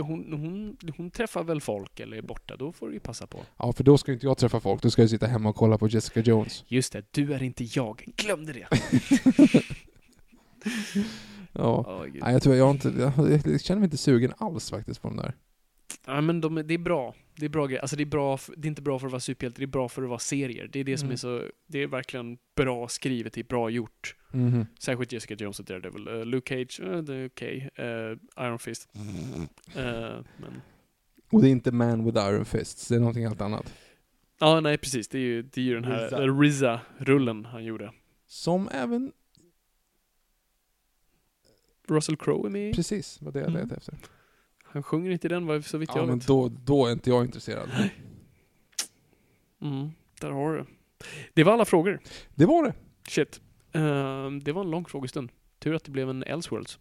Hon, hon, hon träffar väl folk eller är borta, då får du ju passa på. Ja, för då ska inte jag träffa folk. Då ska jag sitta hemma och kolla på Jessica Jones. Just det, du är inte jag. Glömde det. [laughs] Ja. Gud. Nej, jag tror jag inte... Jag, jag känner mig inte sugen alls faktiskt på de där. Ja, men de, det är bra. Det är bra grejer. Alltså det är, bra, det är inte bra för att vara superhjälte, det är bra för att vara serier. Det är det som Mm. är så... Det är verkligen bra skrivet, det är bra gjort. Mhm. Särskilt Jessica Jones och Daredevil. Uh, Luke Cage, uh, det är okej. Uh, Iron Fist. Uh, men... Och det är inte Man with Iron Fists, det är någonting helt annat. Ja, nej precis. Det är ju, det är ju den här RZA. RZA-rullen han gjorde. Som även Russell Crowe är med i. Precis, vad det jag Mm. letade efter. Han sjunger inte i den så vitt Ja, jag men vet. då, då är inte jag intresserad. Mm, där har du det. Var alla frågor. Det var det. Shit. Ehm, det var en lång frågestund. Tur att det blev en Elseworlds.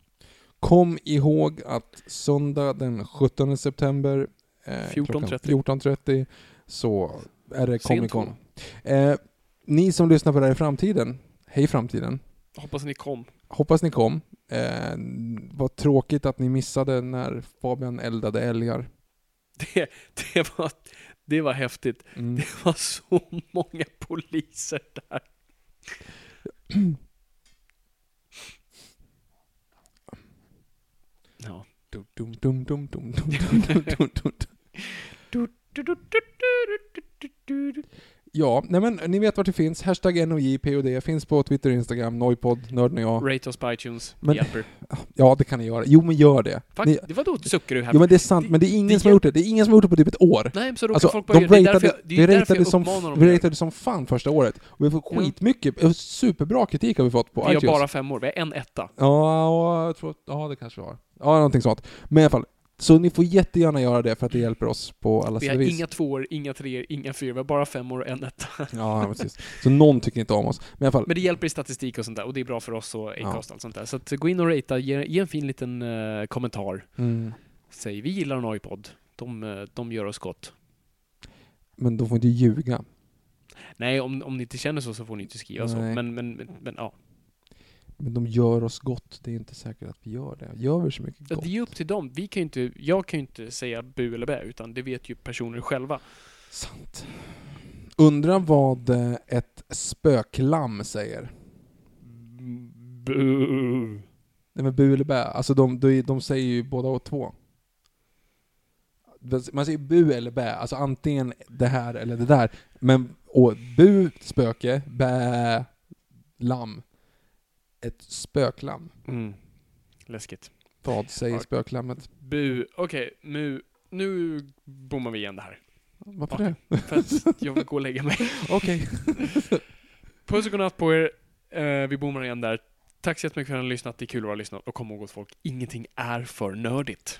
Kom ihåg att söndag den 17 september eh, 14.30. klockan 14.30 så är det Comic Con. Eh, ni som lyssnar på det här i framtiden, hej framtiden. Hoppas ni kom. Hoppas ni kom. Eh, vad tråkigt att ni missade när Fabian eldade älgar. Det, det, var, det var häftigt. Mm. Det var så många poliser där. Ja. Ja, nej men ni vet vart det finns. Hashtag NOJPOD finns på Twitter och Instagram, Noipod, Nörden och jag. Rate oss på iTunes, men, hjälper. Ja, det kan ni göra. Jo, men gör det. Fuck, ni, det var då suckar du här. Jo, men det är sant, det, men det är ingen det, som har gjort det. Det är ingen som har gjort det på typ ett år. Nej, så alltså, folk de ratade, det är därför jag, det är vi ratade som, dem. Vi ratade som fan första året. Och vi har fått mm. skitmycket, superbra kritik har vi fått på vi iTunes. Vi har bara fem år, vi har en etta. Ja, jag tror, ja det kanske vi har. Ja, någonting sånt. Men i alla fall, så ni får jättegärna göra det för att det hjälper oss på alla Vi sätt har och vis. inga tvåor, inga treor, inga fyror, vi har bara fem år och en etta. Ja, precis. Så någon tycker inte om oss. Men i alla fall, Men det hjälper i statistik och sånt där, och det är bra för oss och Acast och allt sånt där. Så att gå in och ratea, ge, ge en fin liten eh, kommentar. mm, Säg vi gillar Noipod. De, eh, de gör oss gott. men de får inte ljuga. Nej, om, om ni inte känner så så får ni inte skriva så. Nej. Men, men, men, men ja. Men de gör oss gott. Det är inte säkert att vi gör det. Gör vi så mycket gott? Det är upp till dem. Vi kan inte, jag kan ju inte säga bu eller bä, utan det vet ju personer själva. Sant. Undrar vad eh, ett spöklamm säger? Bu. Nej men bu eller bä, alltså de, de, de säger ju båda och två. Man säger bu eller bä, alltså antingen det här eller det där. Men och bu, spöke, bä, lamm. Ett spöklamm. Mm. Läskigt. Vad säger Ja. spöklammet? Bu. Okej, nu, nu bommar vi igen det här. Varför Ja. det? För att [laughs] jag vill gå och lägga mig. Okej. [laughs] Puss och godnatt på er. Eh, vi bommar igen där. Tack så jättemycket för att ni har lyssnat. Det är kul att ha lyssnat. Och kom ihåg att folk, ingenting är för nördigt.